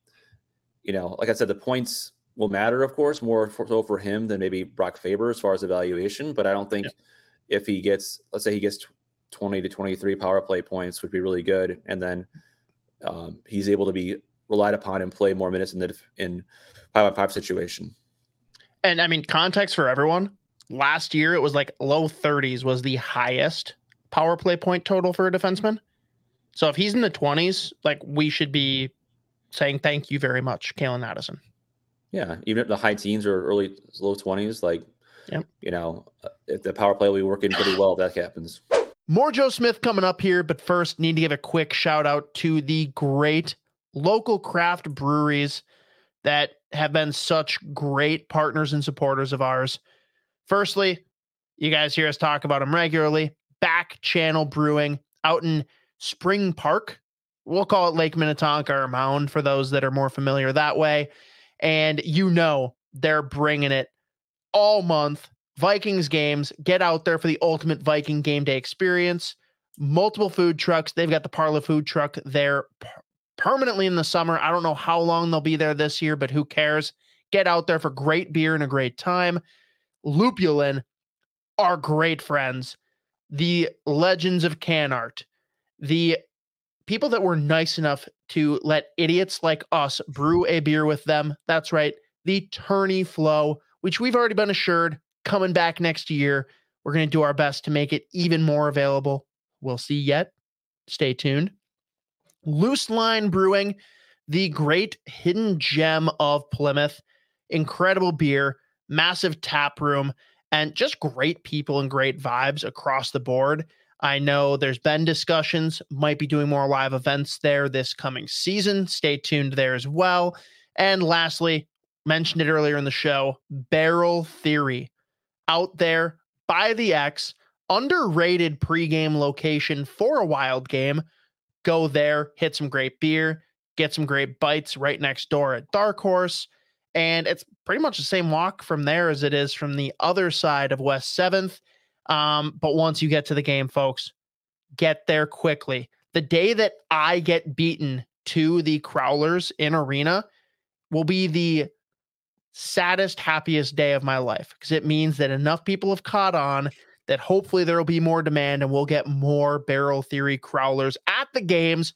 you know, like I said, the points will matter, of course, more for, so for him than maybe Brock Faber as far as evaluation. But I don't think yeah. if he gets, let's say he gets 20 to 23 power play points would be really good. And then um, he's able to be relied upon and play more minutes in the in five on five situation. And I mean, context for everyone. Last year, it was like low 30s was the highest power play point total for a defenseman. So if he's in the 20s, like we should be saying thank you very much, Calen Addison. Yeah, even if the high teens or early low twenties, like, yep. you know, uh, if the power play will be working pretty well, that happens. More Joe Smith coming up here, but first, need to give a quick shout out to the great local craft breweries that have been such great partners and supporters of ours. Firstly, you guys hear us talk about them regularly. Back Channel Brewing out in Spring Park, we'll call it Lake Minnetonka or Mound for those that are more familiar that way. And you know, they're bringing it all month. Vikings games, get out there for the ultimate Viking game day experience. Multiple food trucks. They've got the Parla food truck there permanently in the summer. I don't know how long they'll be there this year, but who cares? Get out there for great beer and a great time. Lupulin are great friends. The legends of can art, the people that were nice enough to let idiots like us brew a beer with them. That's right, the Tourney Flow, which we've already been assured coming back next year. We're going to do our best to make it even more available. We'll see yet. Stay tuned. Luce Line Brewing, the great hidden gem of Plymouth. Incredible beer, massive tap room, and just great people and great vibes across the board. I know there's been discussions, might be doing more live events there this coming season. Stay tuned there as well. And lastly, mentioned it earlier in the show, Barrel Theory out there by the X, underrated pregame location for a wild game. Go there, hit some great beer, get some great bites right next door at Dark Horse. And it's pretty much the same walk from there as it is from the other side of West 7th. Um, but once you get to the game, folks, get there quickly. The day that I get beaten to the Crowlers in Arena will be the saddest, happiest day of my life because it means that enough people have caught on that hopefully there will be more demand and we'll get more barrel theory Crowlers at the games.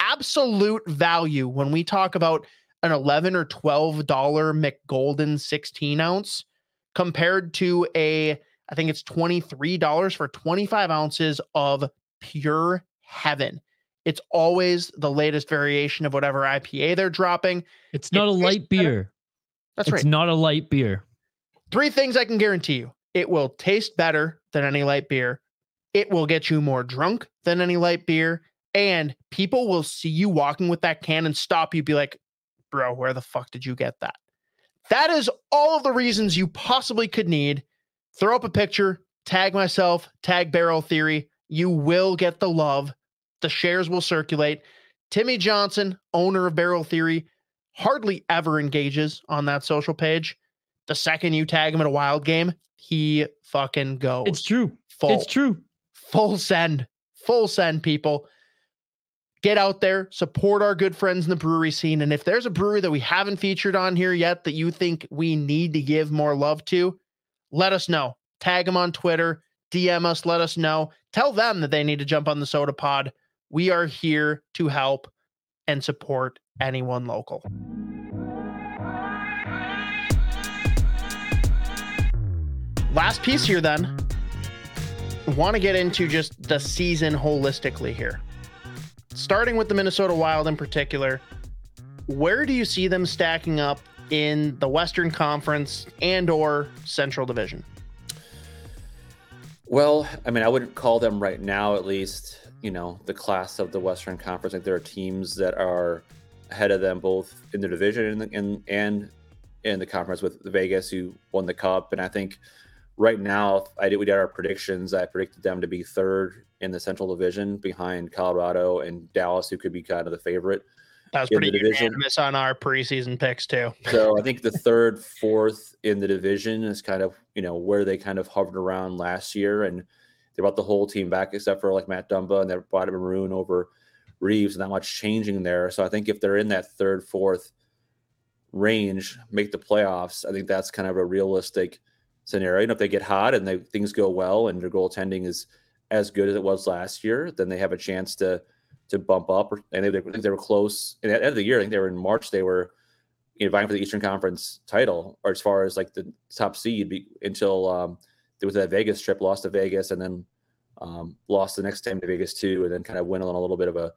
Absolute value when we talk about an 11 or 12 dollar Mich Golden 16 ounce compared to a I think it's $23 for 25 ounces of pure heaven. It's always the latest variation of whatever IPA they're dropping. It's not it a light beer. That's it's right. It's not a light beer. Three things I can guarantee you it will taste better than any light beer, it will get you more drunk than any light beer, and people will see you walking with that can and stop you, be like, bro, where the fuck did you get that? That is all of the reasons you possibly could need. Throw up a picture, tag myself, tag Barrel Theory. You will get the love. The shares will circulate. Timmy Johnson, owner of Barrel Theory, hardly ever engages on that social page. The second you tag him in a wild game, he fucking goes. It's true. Full. It's true. Full send. Full send, people. Get out there, support our good friends in the brewery scene. And if there's a brewery that we haven't featured on here yet that you think we need to give more love to, let us know. Tag them on Twitter, DM us, let us know. Tell them that they need to jump on the Sota Pod. We are here to help and support anyone local. Last piece here, then. Want to get into just the season holistically here. Starting with the Minnesota Wild in particular, where do you see them stacking up in the Western Conference and or Central Division? Well, I mean, I wouldn't call them right now, at least, you know, the class of the Western Conference. Like there are teams that are ahead of them both in the division and in, in, and in the conference with Vegas, who won the cup. And I think right now, I did we did our predictions. I predicted them to be third in the Central Division behind Colorado and Dallas, who could be kind of the favorite. That was pretty unanimous on our preseason picks too. so I think the third, fourth in the division is kind of you know where they kind of hovered around last year, and they brought the whole team back except for like Matt Dumba, and they brought Maroon over Reaves. Not much changing there. So I think if they're in that third, fourth range, make the playoffs. I think that's kind of a realistic scenario. And if they get hot and they things go well and their goaltending is as good as it was last year, then they have a chance to to bump up. And they, think they were close. And at the end of the year, I think they were in March. They were you know, vying for the Eastern Conference title, or as far as like the top seed, be, until um, there was that Vegas trip, lost to Vegas, and then um, lost the next time to Vegas too, and then kind of went on a little bit of a,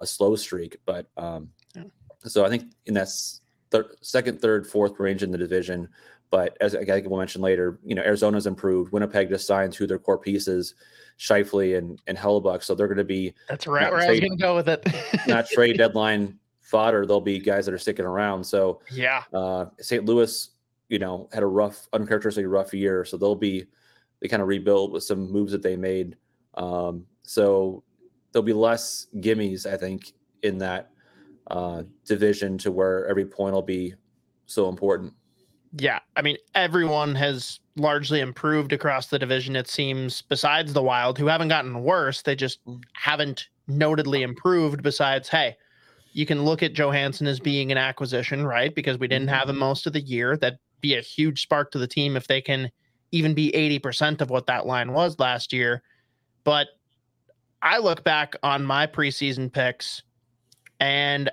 a slow streak. But um, yeah. so I think in that thir- second, third, fourth range in the division. But as I think we'll mention later, you know, Arizona's improved. Winnipeg just signed two of their core pieces, Scheifele and, and Hellebuyck. So they're going to be. That's right where trade, I was going to go with it. not trade deadline fodder. They'll be guys that are sticking around. So yeah, uh, St. Louis, you know, had a rough, uncharacteristically rough year. So they'll be, they kind of rebuild with some moves that they made. Um, so there'll be less gimmies, I think, in that uh, division to where every point will be so important. Yeah, I mean, everyone has largely improved across the division, it seems, besides the Wild, who haven't gotten worse. They just haven't notedly improved, besides, hey, you can look at Johansson as being an acquisition, right? Because we didn't have him most of the year. That'd be a huge spark to the team if they can even be 80% of what that line was last year. But I look back on my preseason picks and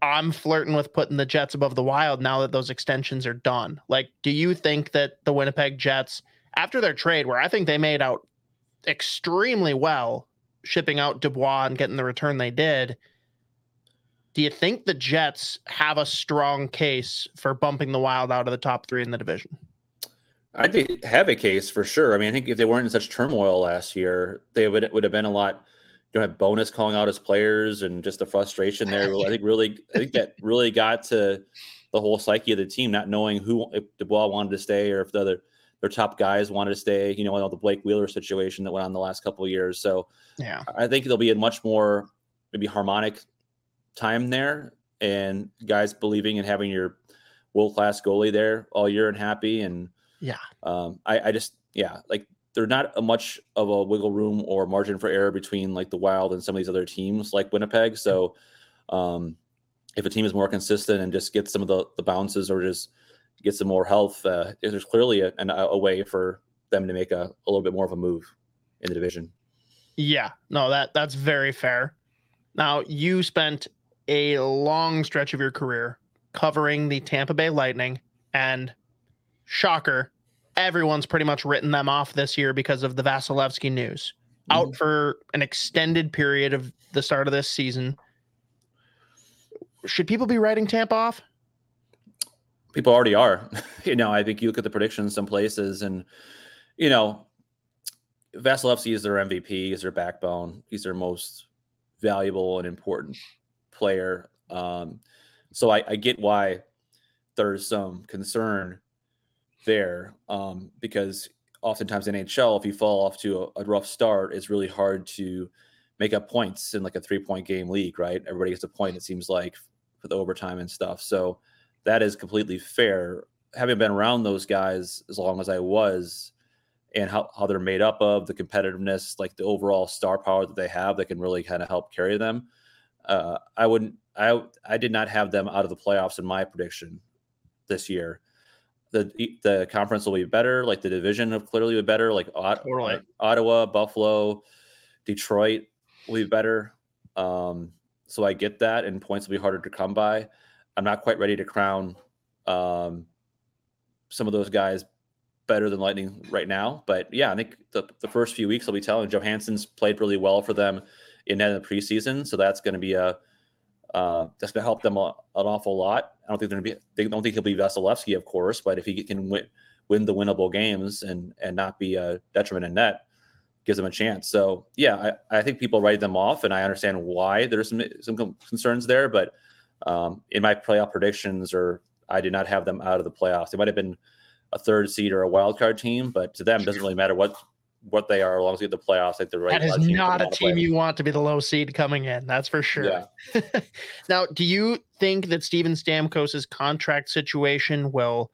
I'm flirting with putting the Jets above the Wild now that those extensions are done. Like, do you think that the Winnipeg Jets, after their trade, where I think they made out extremely well, shipping out Dubois and getting the return they did, do you think the Jets have a strong case for bumping the Wild out of the top three in the division? I think have a case for sure. I mean, I think if they weren't in such turmoil last year, they would would have been a lot. You know, have Bowness calling out his players and just the frustration there. I think really, I think that really got to the whole psyche of the team, not knowing who if Dubois wanted to stay or if the other their top guys wanted to stay. You know, all the Blake Wheeler situation that went on the last couple of years. So Yeah. I think there'll be a much more maybe harmonic time there, and guys believing in having your world class goalie there all year and happy. And Yeah. um, I, I just yeah, like there's not a much of a wiggle room or margin for error between like the Wild and some of these other teams like Winnipeg. So um, if a team is more consistent and just gets some of the, the bounces or just get some more health, uh, there's clearly a, an, a way for them to make a, a little bit more of a move in the division. Yeah, no, that that's very fair. Now, you spent a long stretch of your career covering the Tampa Bay Lightning, and shocker, everyone's pretty much written them off this year because of the Vasilevskiy news. Out for an extended period of the start of this season. Should people be writing Tampa off? people already are. you know, I think you look at the predictions some places, and you know, Vasilevskiy is their MVP, he's their backbone, he's their most valuable and important player. Um, so I, I get why there's some concern there um, because oftentimes in NHL, if you fall off to a, a rough start, it's really hard to make up points in like a three point game league, right? Everybody gets a point, it seems like, for the overtime and stuff. So that is completely fair. Having been around those guys as long as I was, and how, how they're made up of, the competitiveness, like the overall star power that they have that can really kind of help carry them. Uh, I wouldn't, I, I did not have them out of the playoffs in my prediction this year. The the conference will be better, like the division of clearly be better, like, Totally. Ottawa, Buffalo, Detroit will be better. Um, so I get that, and points will be harder to come by. I'm not quite ready to crown um, some of those guys better than Lightning right now. But yeah, I think the, the first few weeks I'll be telling Johansson's played really well for them in that in the preseason, so that's going to be a uh, that's going to help them a, an awful lot. I don't think they're going to be. They don't think he'll be Vasilevskiy, of course, but if he can win, win the winnable games and and not be a detriment in net, gives them a chance. So yeah, I, I think people write them off, and I understand why there's some some concerns there. But um, in my playoff predictions, or I did not have them out of the playoffs. They might have been a third seed or a wild card team, but to them, it doesn't really matter what what they are, as long as you get the playoffs. Like the right That is team not a team you want to be the low seed coming in. That's for sure. Yeah. now, do you think that Steven Stamkos's contract situation will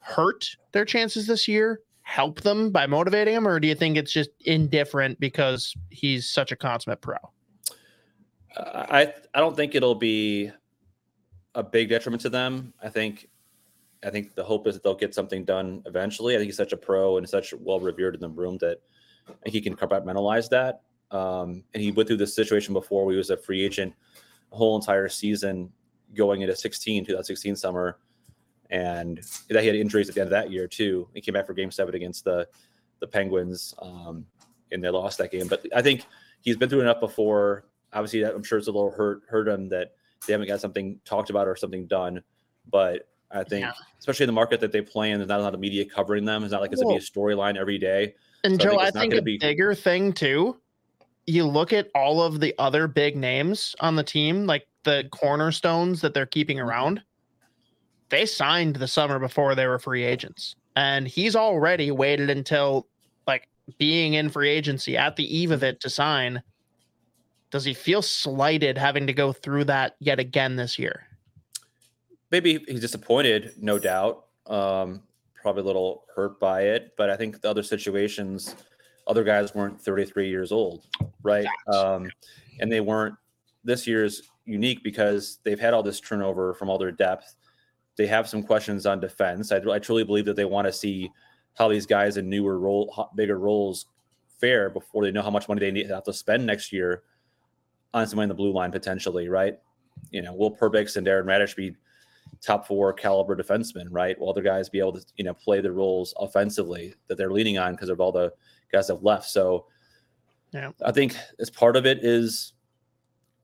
hurt their chances this year? Help them by motivating them, or do you think it's just indifferent because he's such a consummate pro? Uh, I I don't think it'll be a big detriment to them. I think I think the hope is that they'll get something done eventually. I think he's such a pro and such well revered in the room that he can compartmentalize that. Um, and he went through this situation before where he was a free agent a whole entire season going into 16, 2016 summer. And that he had injuries at the end of that year too. He came back for game seven against the the Penguins um, and they lost that game. But I think he's been through enough before. Obviously, I'm sure it's a little hurt hurt him that they haven't got something talked about or something done. But I think, Yeah. especially in the market that they play in, there's not a lot of media covering them. It's not like it's gonna be a storyline every day. And So I Joe, think I it's think a be- bigger thing too. You look at all of the other big names on the team, like the cornerstones that they're keeping Mm-hmm. around. They signed the summer before they were free agents, and he's already waited until like being in free agency at the eve of it to sign. Does he feel slighted having to go through that yet again this year? Maybe he's disappointed, no doubt. Um, probably a little hurt by it, but I think the other situations, other guys weren't 33 years old, right? Um, and they weren't. This year's unique because they've had all this turnover from all their depth. They have some questions on defense. I, I truly believe that they want to see how these guys in newer role, bigger roles fare before they know how much money they need to have to spend next year on someone in the blue line potentially, right? You know, will Perbix and Darren Raddysh be top four caliber defensemen, right? Will other guys be able to, you know, play the roles offensively that they're leaning on because of all the guys that have left. So Yeah. I think as part of it is,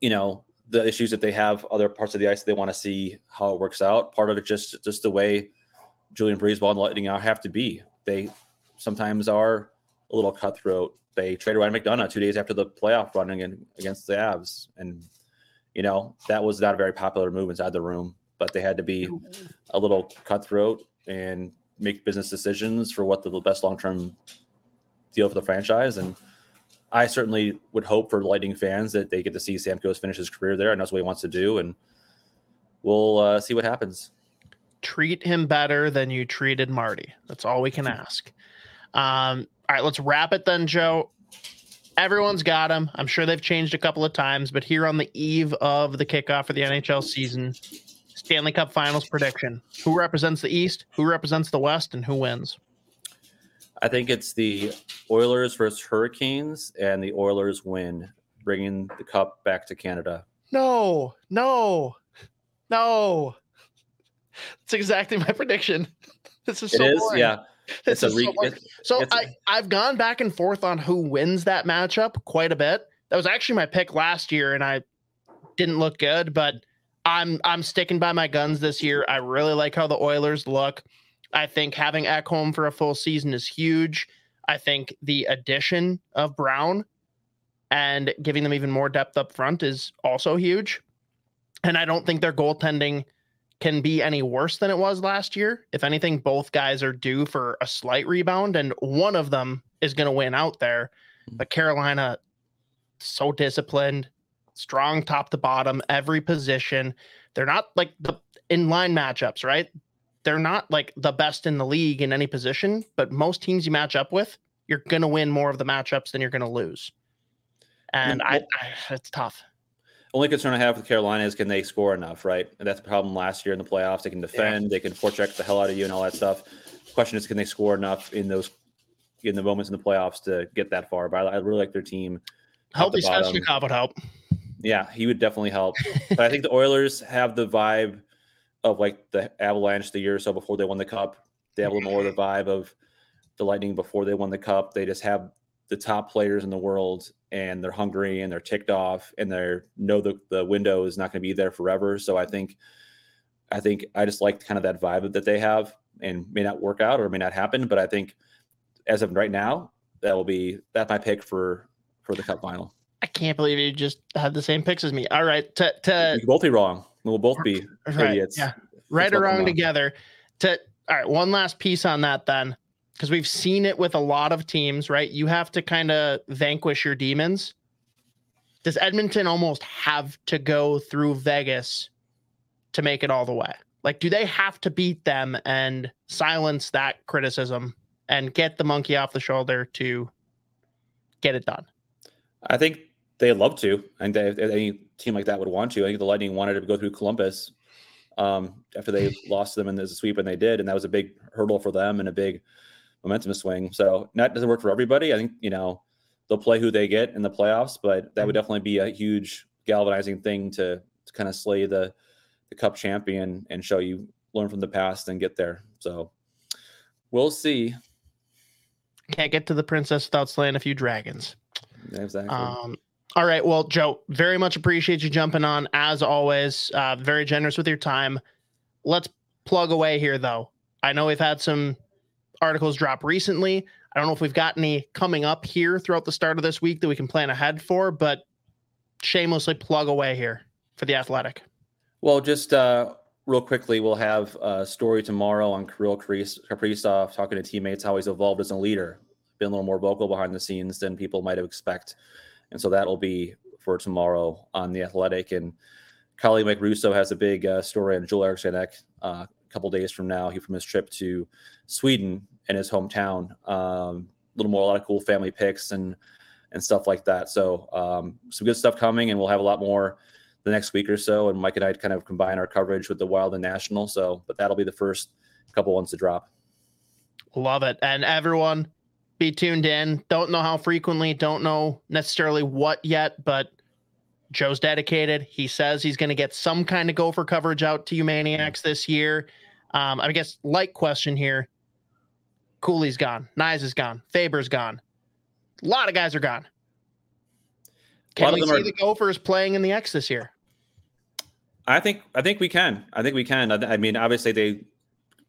you know, the issues that they have other parts of the ice they want to see how it works out. Part of it just just the way Julien BriseBois and Lightning now have to be. they sometimes are a little cutthroat. They traded Ryan McDonagh two days after the playoff run against the Avs, and you know that was not a very popular move inside the room. But they had to be a little cutthroat and make business decisions for what the best long term deal for the franchise. And I certainly would hope for Lightning fans that they get to see Sam Stamkos finish his career there, and that's what he wants to do. And we'll uh, see what happens. Treat him better than you treated Marty. That's all we can ask. Um, all right, let's wrap it then, Joe. Everyone's got him. I'm sure they've changed a couple of times, but here on the eve of the kickoff for the NHL season, Stanley Cup Finals prediction: Who represents the East? Who represents the West? And who wins? I think it's the Oilers versus Hurricanes, and the Oilers win, bringing the cup back to Canada. No, no, no. That's exactly my prediction. This is so it is, boring. yeah. This It's a re- so it's- So it's a- I, I've gone back and forth on who wins that matchup quite a bit. That was actually my pick last year, and I didn't look good, but I'm I'm sticking by my guns this year. I really like how the Oilers look. I think having Ekholm for a full season is huge. I think the addition of Brown and giving them even more depth up front is also huge. And I don't think their goaltending can be any worse than it was last year. If anything, both guys are due for a slight rebound, and one of them is going to win out there. Hmm. But Carolina, so disciplined, strong top to bottom, every position. They're not like the in line matchups, right? They're not like the best in the league in any position, but most teams you match up with, you're going to win more of the matchups than you're going to lose. And I, I, it's tough. Only concern I have with Carolina is can they score enough, right? And that's the problem last year in the playoffs. They can defend, they can forecheck the hell out of you and all that stuff. question is, can they score enough in those in the moments in the playoffs to get that far? But I, I really like their team. Healthy bottom. Svechnikov would help. Yeah, he would definitely help. but I think the Oilers have the vibe of like the Avalanche the year or so before they won the cup. They have a little more of the vibe of the Lightning before they won the cup. They just have the top players in the world and they're hungry and they're ticked off and they're know the, the window is not going to be there forever. So I think I think I just like kind of that vibe that they have and may not work out or may not happen. But I think as of right now, that will be that's my pick for for the cup final. I can't believe you just had the same picks as me. All right, to to we both be wrong. We'll both be right, idiots. yeah, right Let's or wrong together. To all right, one last piece on that then, because we've seen it with a lot of teams. Right, you have to kind of vanquish your demons. Does Edmonton almost have to go through Vegas to make it all the way? Like, do they have to beat them and silence that criticism and get the monkey off the shoulder to get it done? I think they'd love to. and think they, any team like that would want to. I think the Lightning wanted to go through Columbus um, after they lost them in the sweep, and they did, and that was a big hurdle for them and a big momentum swing. So that doesn't work for everybody. I think you know they'll play who they get in the playoffs, but that would definitely be a huge galvanizing thing to, to kind of slay the the Cup champion and show you learn from the past and get there. So we'll see. Can't get to the princess without slaying a few dragons. Exactly. Um, all right. Well, Joe, very much appreciate you jumping on as always. Uh, very generous with your time. Let's plug away here, though. I know we've had some articles drop recently. I don't know if we've got any coming up here throughout the start of this week that we can plan ahead for, but shamelessly plug away here for the athletic. Well, just uh, real quickly, we'll have a story tomorrow on Kirill Kaprizov talking to teammates how he's evolved as a leader, been a little more vocal behind the scenes than people might have expect, and so that'll be for tomorrow on the Athletic. And colleague Mike Russo has a big uh, story on Joel Eriksson uh, a couple days from now. He from his trip to Sweden and his hometown. Um, a little more, a lot of cool family pics and and stuff like that. So um, some good stuff coming, and we'll have a lot more the next week or so. And Mike and I kind of combine our coverage with the Wild and National. So, but that'll be the first couple ones to drop. Love it. And everyone, be tuned in. Don't know how frequently, don't know necessarily what yet, but Joe's dedicated. He says he's going to get some kind of gopher coverage out to you maniacs this year. Um, I guess like question here. Cooley's gone. Knies is gone. Faber's gone. A lot of guys are gone. Can we see are- the Gophers playing in the X this year? I think I think we can. I think we can. I, I mean, obviously they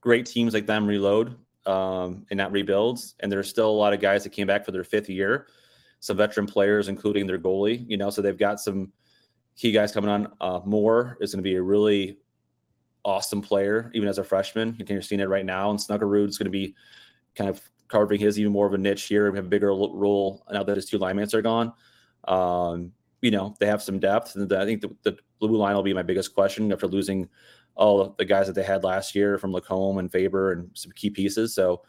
great teams like them reload. Um, and not rebuilds. And there's still a lot of guys that came back for their fifth year, some veteran players, including their goalie. You know, so they've got some key guys coming on. Uh, Moore is going to be a really awesome player, even as a freshman. You can see it right now, and Snuggerud is going to be kind of carving his even more of a niche here. We have a bigger role now that his two linemen are gone. Um, you know, they have some depth, and I think the, the blue line will be my biggest question after losing all the guys that they had last year from LaCombe and Faber and some key pieces. So,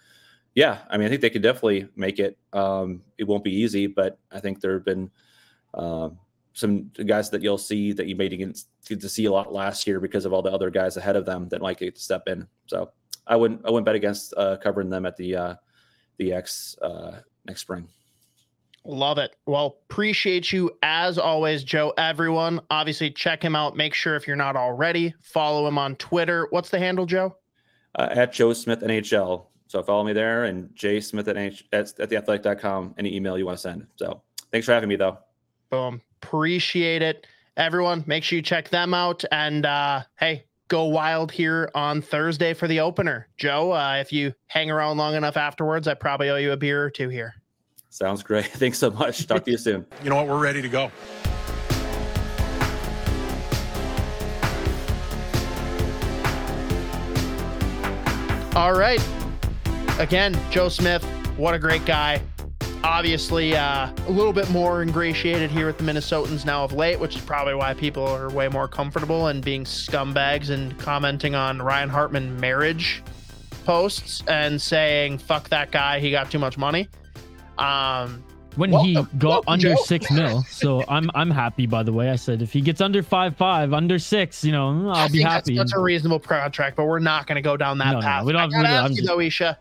yeah, I mean, I think they could definitely make it. Um, it won't be easy, but I think there have been uh, some guys that you'll see that you may get to see a lot last year because of all the other guys ahead of them that might get to step in. So, I wouldn't I wouldn't bet against uh, covering them at the uh, the X uh, next spring. Love it. Well, appreciate you as always, Joe. Everyone, obviously, check him out. Make sure if you're not already, follow him on Twitter. What's the handle, Joe? Uh, at Joe Smith NHL. So follow me there and Jay Smith at, NH- at, at theathletic.com. Any email you want to send. So thanks for having me, though. Boom. Appreciate it. Everyone, make sure you check them out. And uh, hey, go wild here on Thursday for the opener. Joe, uh, if you hang around long enough afterwards, I probably owe you a beer or two here. Sounds great. Thanks so much. Talk to you soon. You know what? We're ready to go. All right. Again, Joe Smith, what a great guy. Obviously, uh, a little bit more ingratiated here with the Minnesotans now of late, which is probably why people are way more comfortable and being scumbags and commenting on Ryan Hartman marriage posts and saying, fuck that guy, he got too much money. Um, when he got under Joe. six mil, so I'm I'm happy. By the way, I said if he gets under five five, under six, you know, I'll I be happy. That's, that's, a reasonable contract, but we're not going to go down that no, path. No, we don't. I gotta ask you just... though, Isha,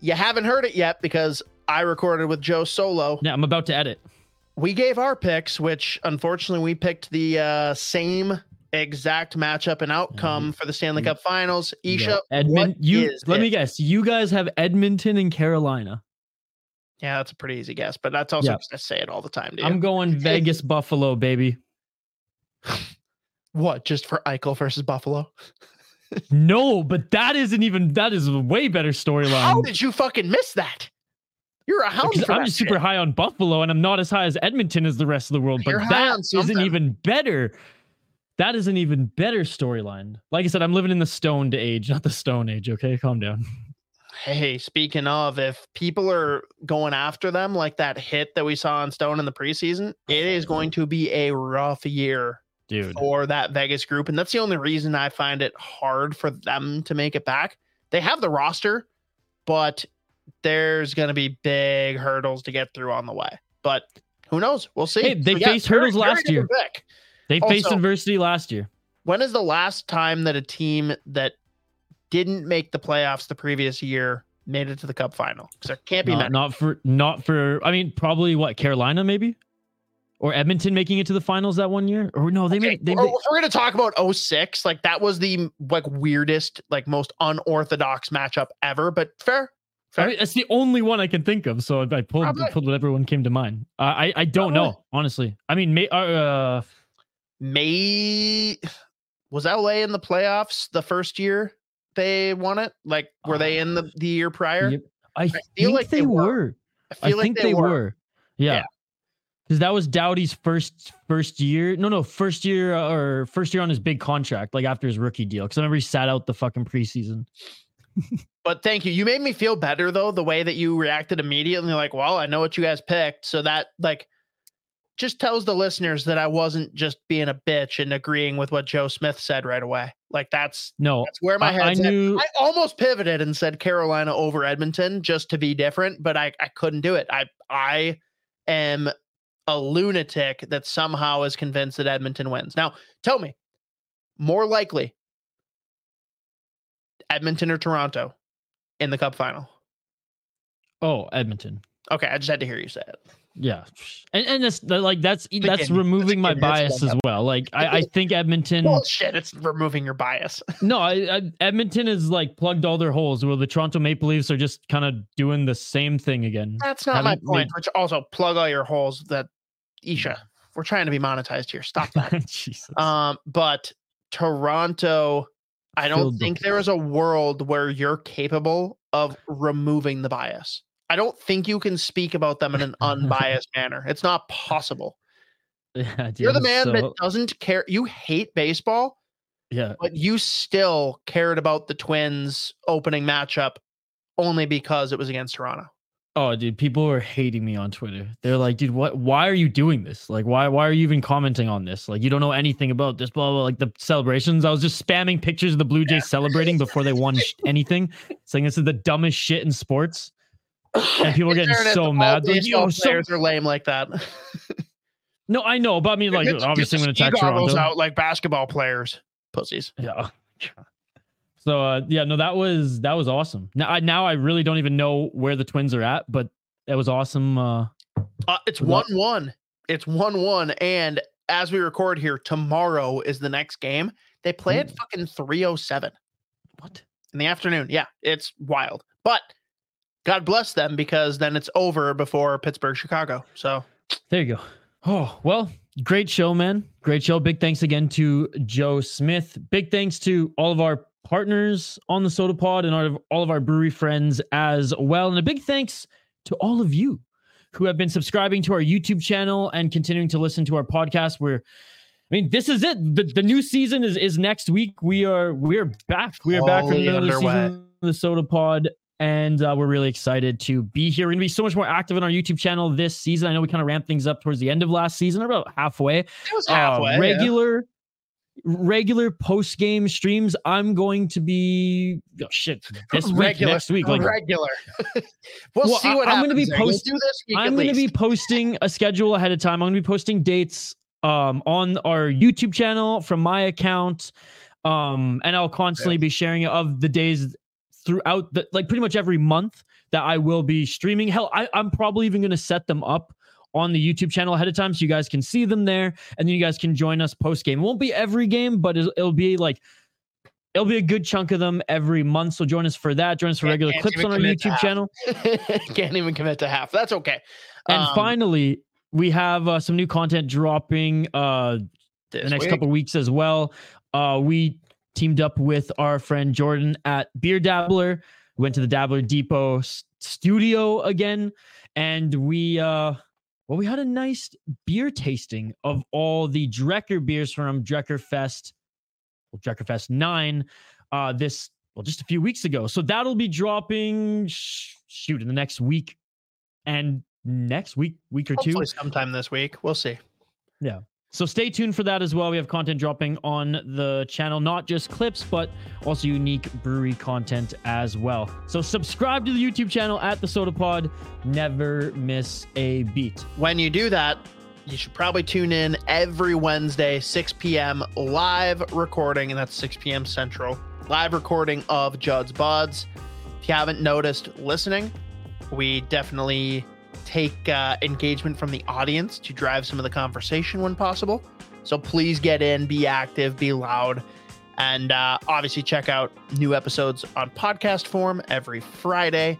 you haven't heard it yet because I recorded with Joe solo. Yeah, I'm about to edit. We gave our picks, which unfortunately we picked the uh, same exact matchup and outcome for the Stanley Cup Finals. Isha, yeah. Edmund, you let it? me guess. You guys have Edmonton and Carolina. Yeah, that's a pretty easy guess, but that's also I say it all the time. Dude. I'm going Vegas Buffalo, baby. what? Just for Eichel versus Buffalo? no, but that isn't even. That is a way better storyline. How did you fucking miss that? You're a hound. I'm super shit. high on Buffalo, and I'm not as high as Edmonton as the rest of the world. But that isn't even better. That is an even better storyline. Like I said, I'm living in the stoned age, not the stone age. Okay, calm down. Hey, speaking of, if people are going after them like that hit that we saw on Stone in the preseason, it oh, is going to be a rough year Dude. for that Vegas group. And that's the only reason I find it hard for them to make it back. They have the roster, but there's going to be big hurdles to get through on the way. But who knows? We'll see. Hey, they faced hurdles last year. They also, faced adversity last year. When is the last time that a team that didn't make the playoffs the previous year made it to the cup final because there can't be not, not for not for i mean probably what carolina maybe or edmonton making it to the finals that one year or no they okay. made they made, we're gonna talk about 06 like that was the like weirdest like most unorthodox matchup ever but fair I mean, that's the only one I can think of. So I pulled, pulled whatever one came to mind. Uh, I I don't Probably. know honestly. I mean, may, uh, May was LA in the playoffs the first year they won it? Like, were they in the, the year prior? Yep. I, I, feel think like they, they were. were. I, I like think they, they were. were. Yeah. Because yeah. that was Doughty's first first year. No, no, first year uh, or first year on his big contract, like after his rookie deal. Because I remember he sat out the fucking preseason. but thank you. You made me feel better though, the way that you reacted immediately. Like, well, I know what you guys picked. So that like just tells the listeners that I wasn't just being a bitch and agreeing with what Joe Smith said right away. Like that's no, that's where my head's I, I knew... I almost pivoted and said Carolina over Edmonton just to be different, but I, I couldn't do it. I I am a lunatic that somehow is convinced that Edmonton wins. Now, tell me, more likely Edmonton or Toronto in the cup final? Oh, Edmonton. Okay, I just had to hear you say it. Yeah, and and that's like that's that's removing my bias as well. Like I, I think Edmonton. Bullshit! It's removing your bias. no, I, I, Edmonton is like plugged all their holes. Where the Toronto Maple Leafs are just kind of doing the same thing again. That's not Haven't my point. Made... Which also plug all your holes. That Isha, we're trying to be monetized here. Stop that. Jesus. Um, but Toronto, I don't think there is a world where you're capable of removing the bias. I don't think you can speak about them in an unbiased manner. It's not possible. Yeah, You're the man so- that doesn't care. You hate baseball, yeah. but you still cared about the Twins opening matchup only because it was against Toronto. Oh, dude, people are hating me on Twitter. They're like, dude, what? Why are you doing this? Like, why? Why are you even commenting on this? Like, you don't know anything about this. Blah blah. Like the celebrations. I was just spamming pictures of the Blue Jays celebrating before they won anything, saying this is the dumbest shit in sports. And people are getting so mad. Like, "Yo, so-" players are lame like that. No, I know, but I mean, like, the- obviously, I'm get gonna the attack Toronto. out like basketball players. Pussies. Yeah. So uh, yeah, no, that was that was awesome. Now I now I really don't even know where the Twins are at, but that was awesome. Uh, Uh, it's one one. It's one one. And as we record here, tomorrow is the next game. They play at fucking 307 what? in the afternoon. Yeah, it's wild. But God bless them because then it's over before Pittsburgh, Chicago. So There you go. Oh, well, great show, man. Great show. Big thanks again to Joe Smith. Big thanks to all of our partners on the Sota Pod and all of, all of our brewery friends as well. And a big thanks to all of you who have been subscribing to our YouTube channel and continuing to listen to our podcast. We're I mean, this is it. The, the new season is is next week. We are we're back. We are back for Fully another underway. season of the Sota Pod and uh, we're really excited to be here. We're going to be so much more active on our YouTube channel this season. I know we kind of ramped things up towards the end of last season, or about halfway. it was Uh, halfway. yeah. regular, regular post game streams. I'm going to be oh, shit this week, regular, next week. Like regular. we'll, Well, see I- what I'm gonna be posting. there. You'll post- do this week I'm going to be posting a schedule ahead of time. I'm going to be posting dates um, on our YouTube channel from my account, um, and I'll constantly be sharing of the days throughout the like pretty much every month that I will be streaming. Hell, I, I'm probably even going to set them up on the YouTube channel ahead of time so you guys can see them there, and then you guys can join us post game. It won't be every game, but it'll, it'll be like. It'll be a good chunk of them every month. So join us for that. Join us for regular clips on our YouTube channel. Can't even commit to half. That's okay. And Um, finally, we have uh, some new content dropping uh, the next week. couple weeks as well. Uh, we teamed up with our friend Jordan at Beer Dabbler. We went to the Dabbler Depot studio again, and we uh, well, we had a nice beer tasting of all the Drekker beers from Drekker Fest, well, Drekker Fest Nine. Uh, this well, just a few weeks ago. So that'll be dropping. Sh- shoot, in the next week, and next week, week or two. Sometime this week. We'll see. So stay tuned for that as well. We have content dropping on the channel, not just clips, but also unique brewery content as well. So subscribe to the YouTube channel at the Sota Pod. Never miss a beat. When you do that, you should probably tune in every Wednesday, 6 p.m. live recording, and that's 6 p.m. Central. Live recording of Judd's Buds. If you haven't noticed listening, we definitely take uh, engagement from the audience to drive some of the conversation when possible. So please get in, be active, be loud, and uh, obviously check out new episodes on podcast form every Friday.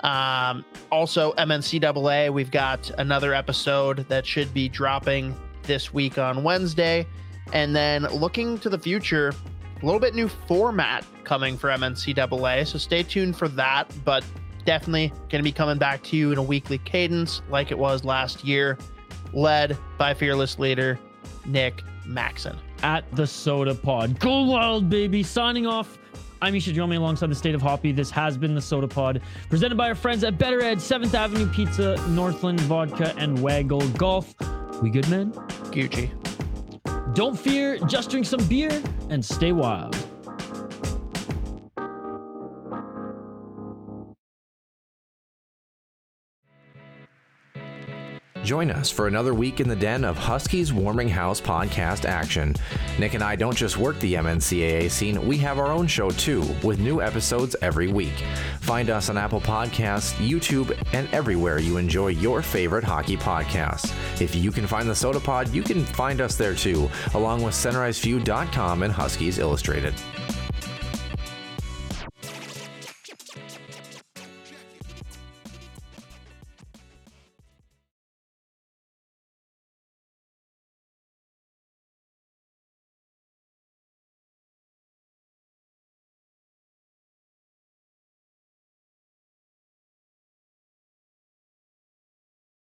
Um, also, MNCAA, we've got another episode that should be dropping this week on Wednesday. And then looking to the future, a little bit new format coming for MNCAA. So stay tuned for that. But definitely going to be coming back to you in a weekly cadence like it was last year, led by fearless leader Nick Maxon. At the Sota Pod. Go wild, baby. Signing off. I'm Misha Jerome alongside the State of Hoppy. This has been the Sota Pod, presented by our friends at Better Ed, 7th Avenue Pizza, Northland Vodka, and Waggle Golf. We good, man? Gucci. Don't fear, just drink some beer and stay wild. Join us for another week in the den of Huskies Warming House podcast action. Nick and I don't just work the MNCAA scene, we have our own show too, with new episodes every week. Find us on Apple Podcasts, YouTube, and everywhere you enjoy your favorite hockey podcasts. If you can find the Sota Pod, you can find us there too, along with SunriseView.com and Huskies Illustrated.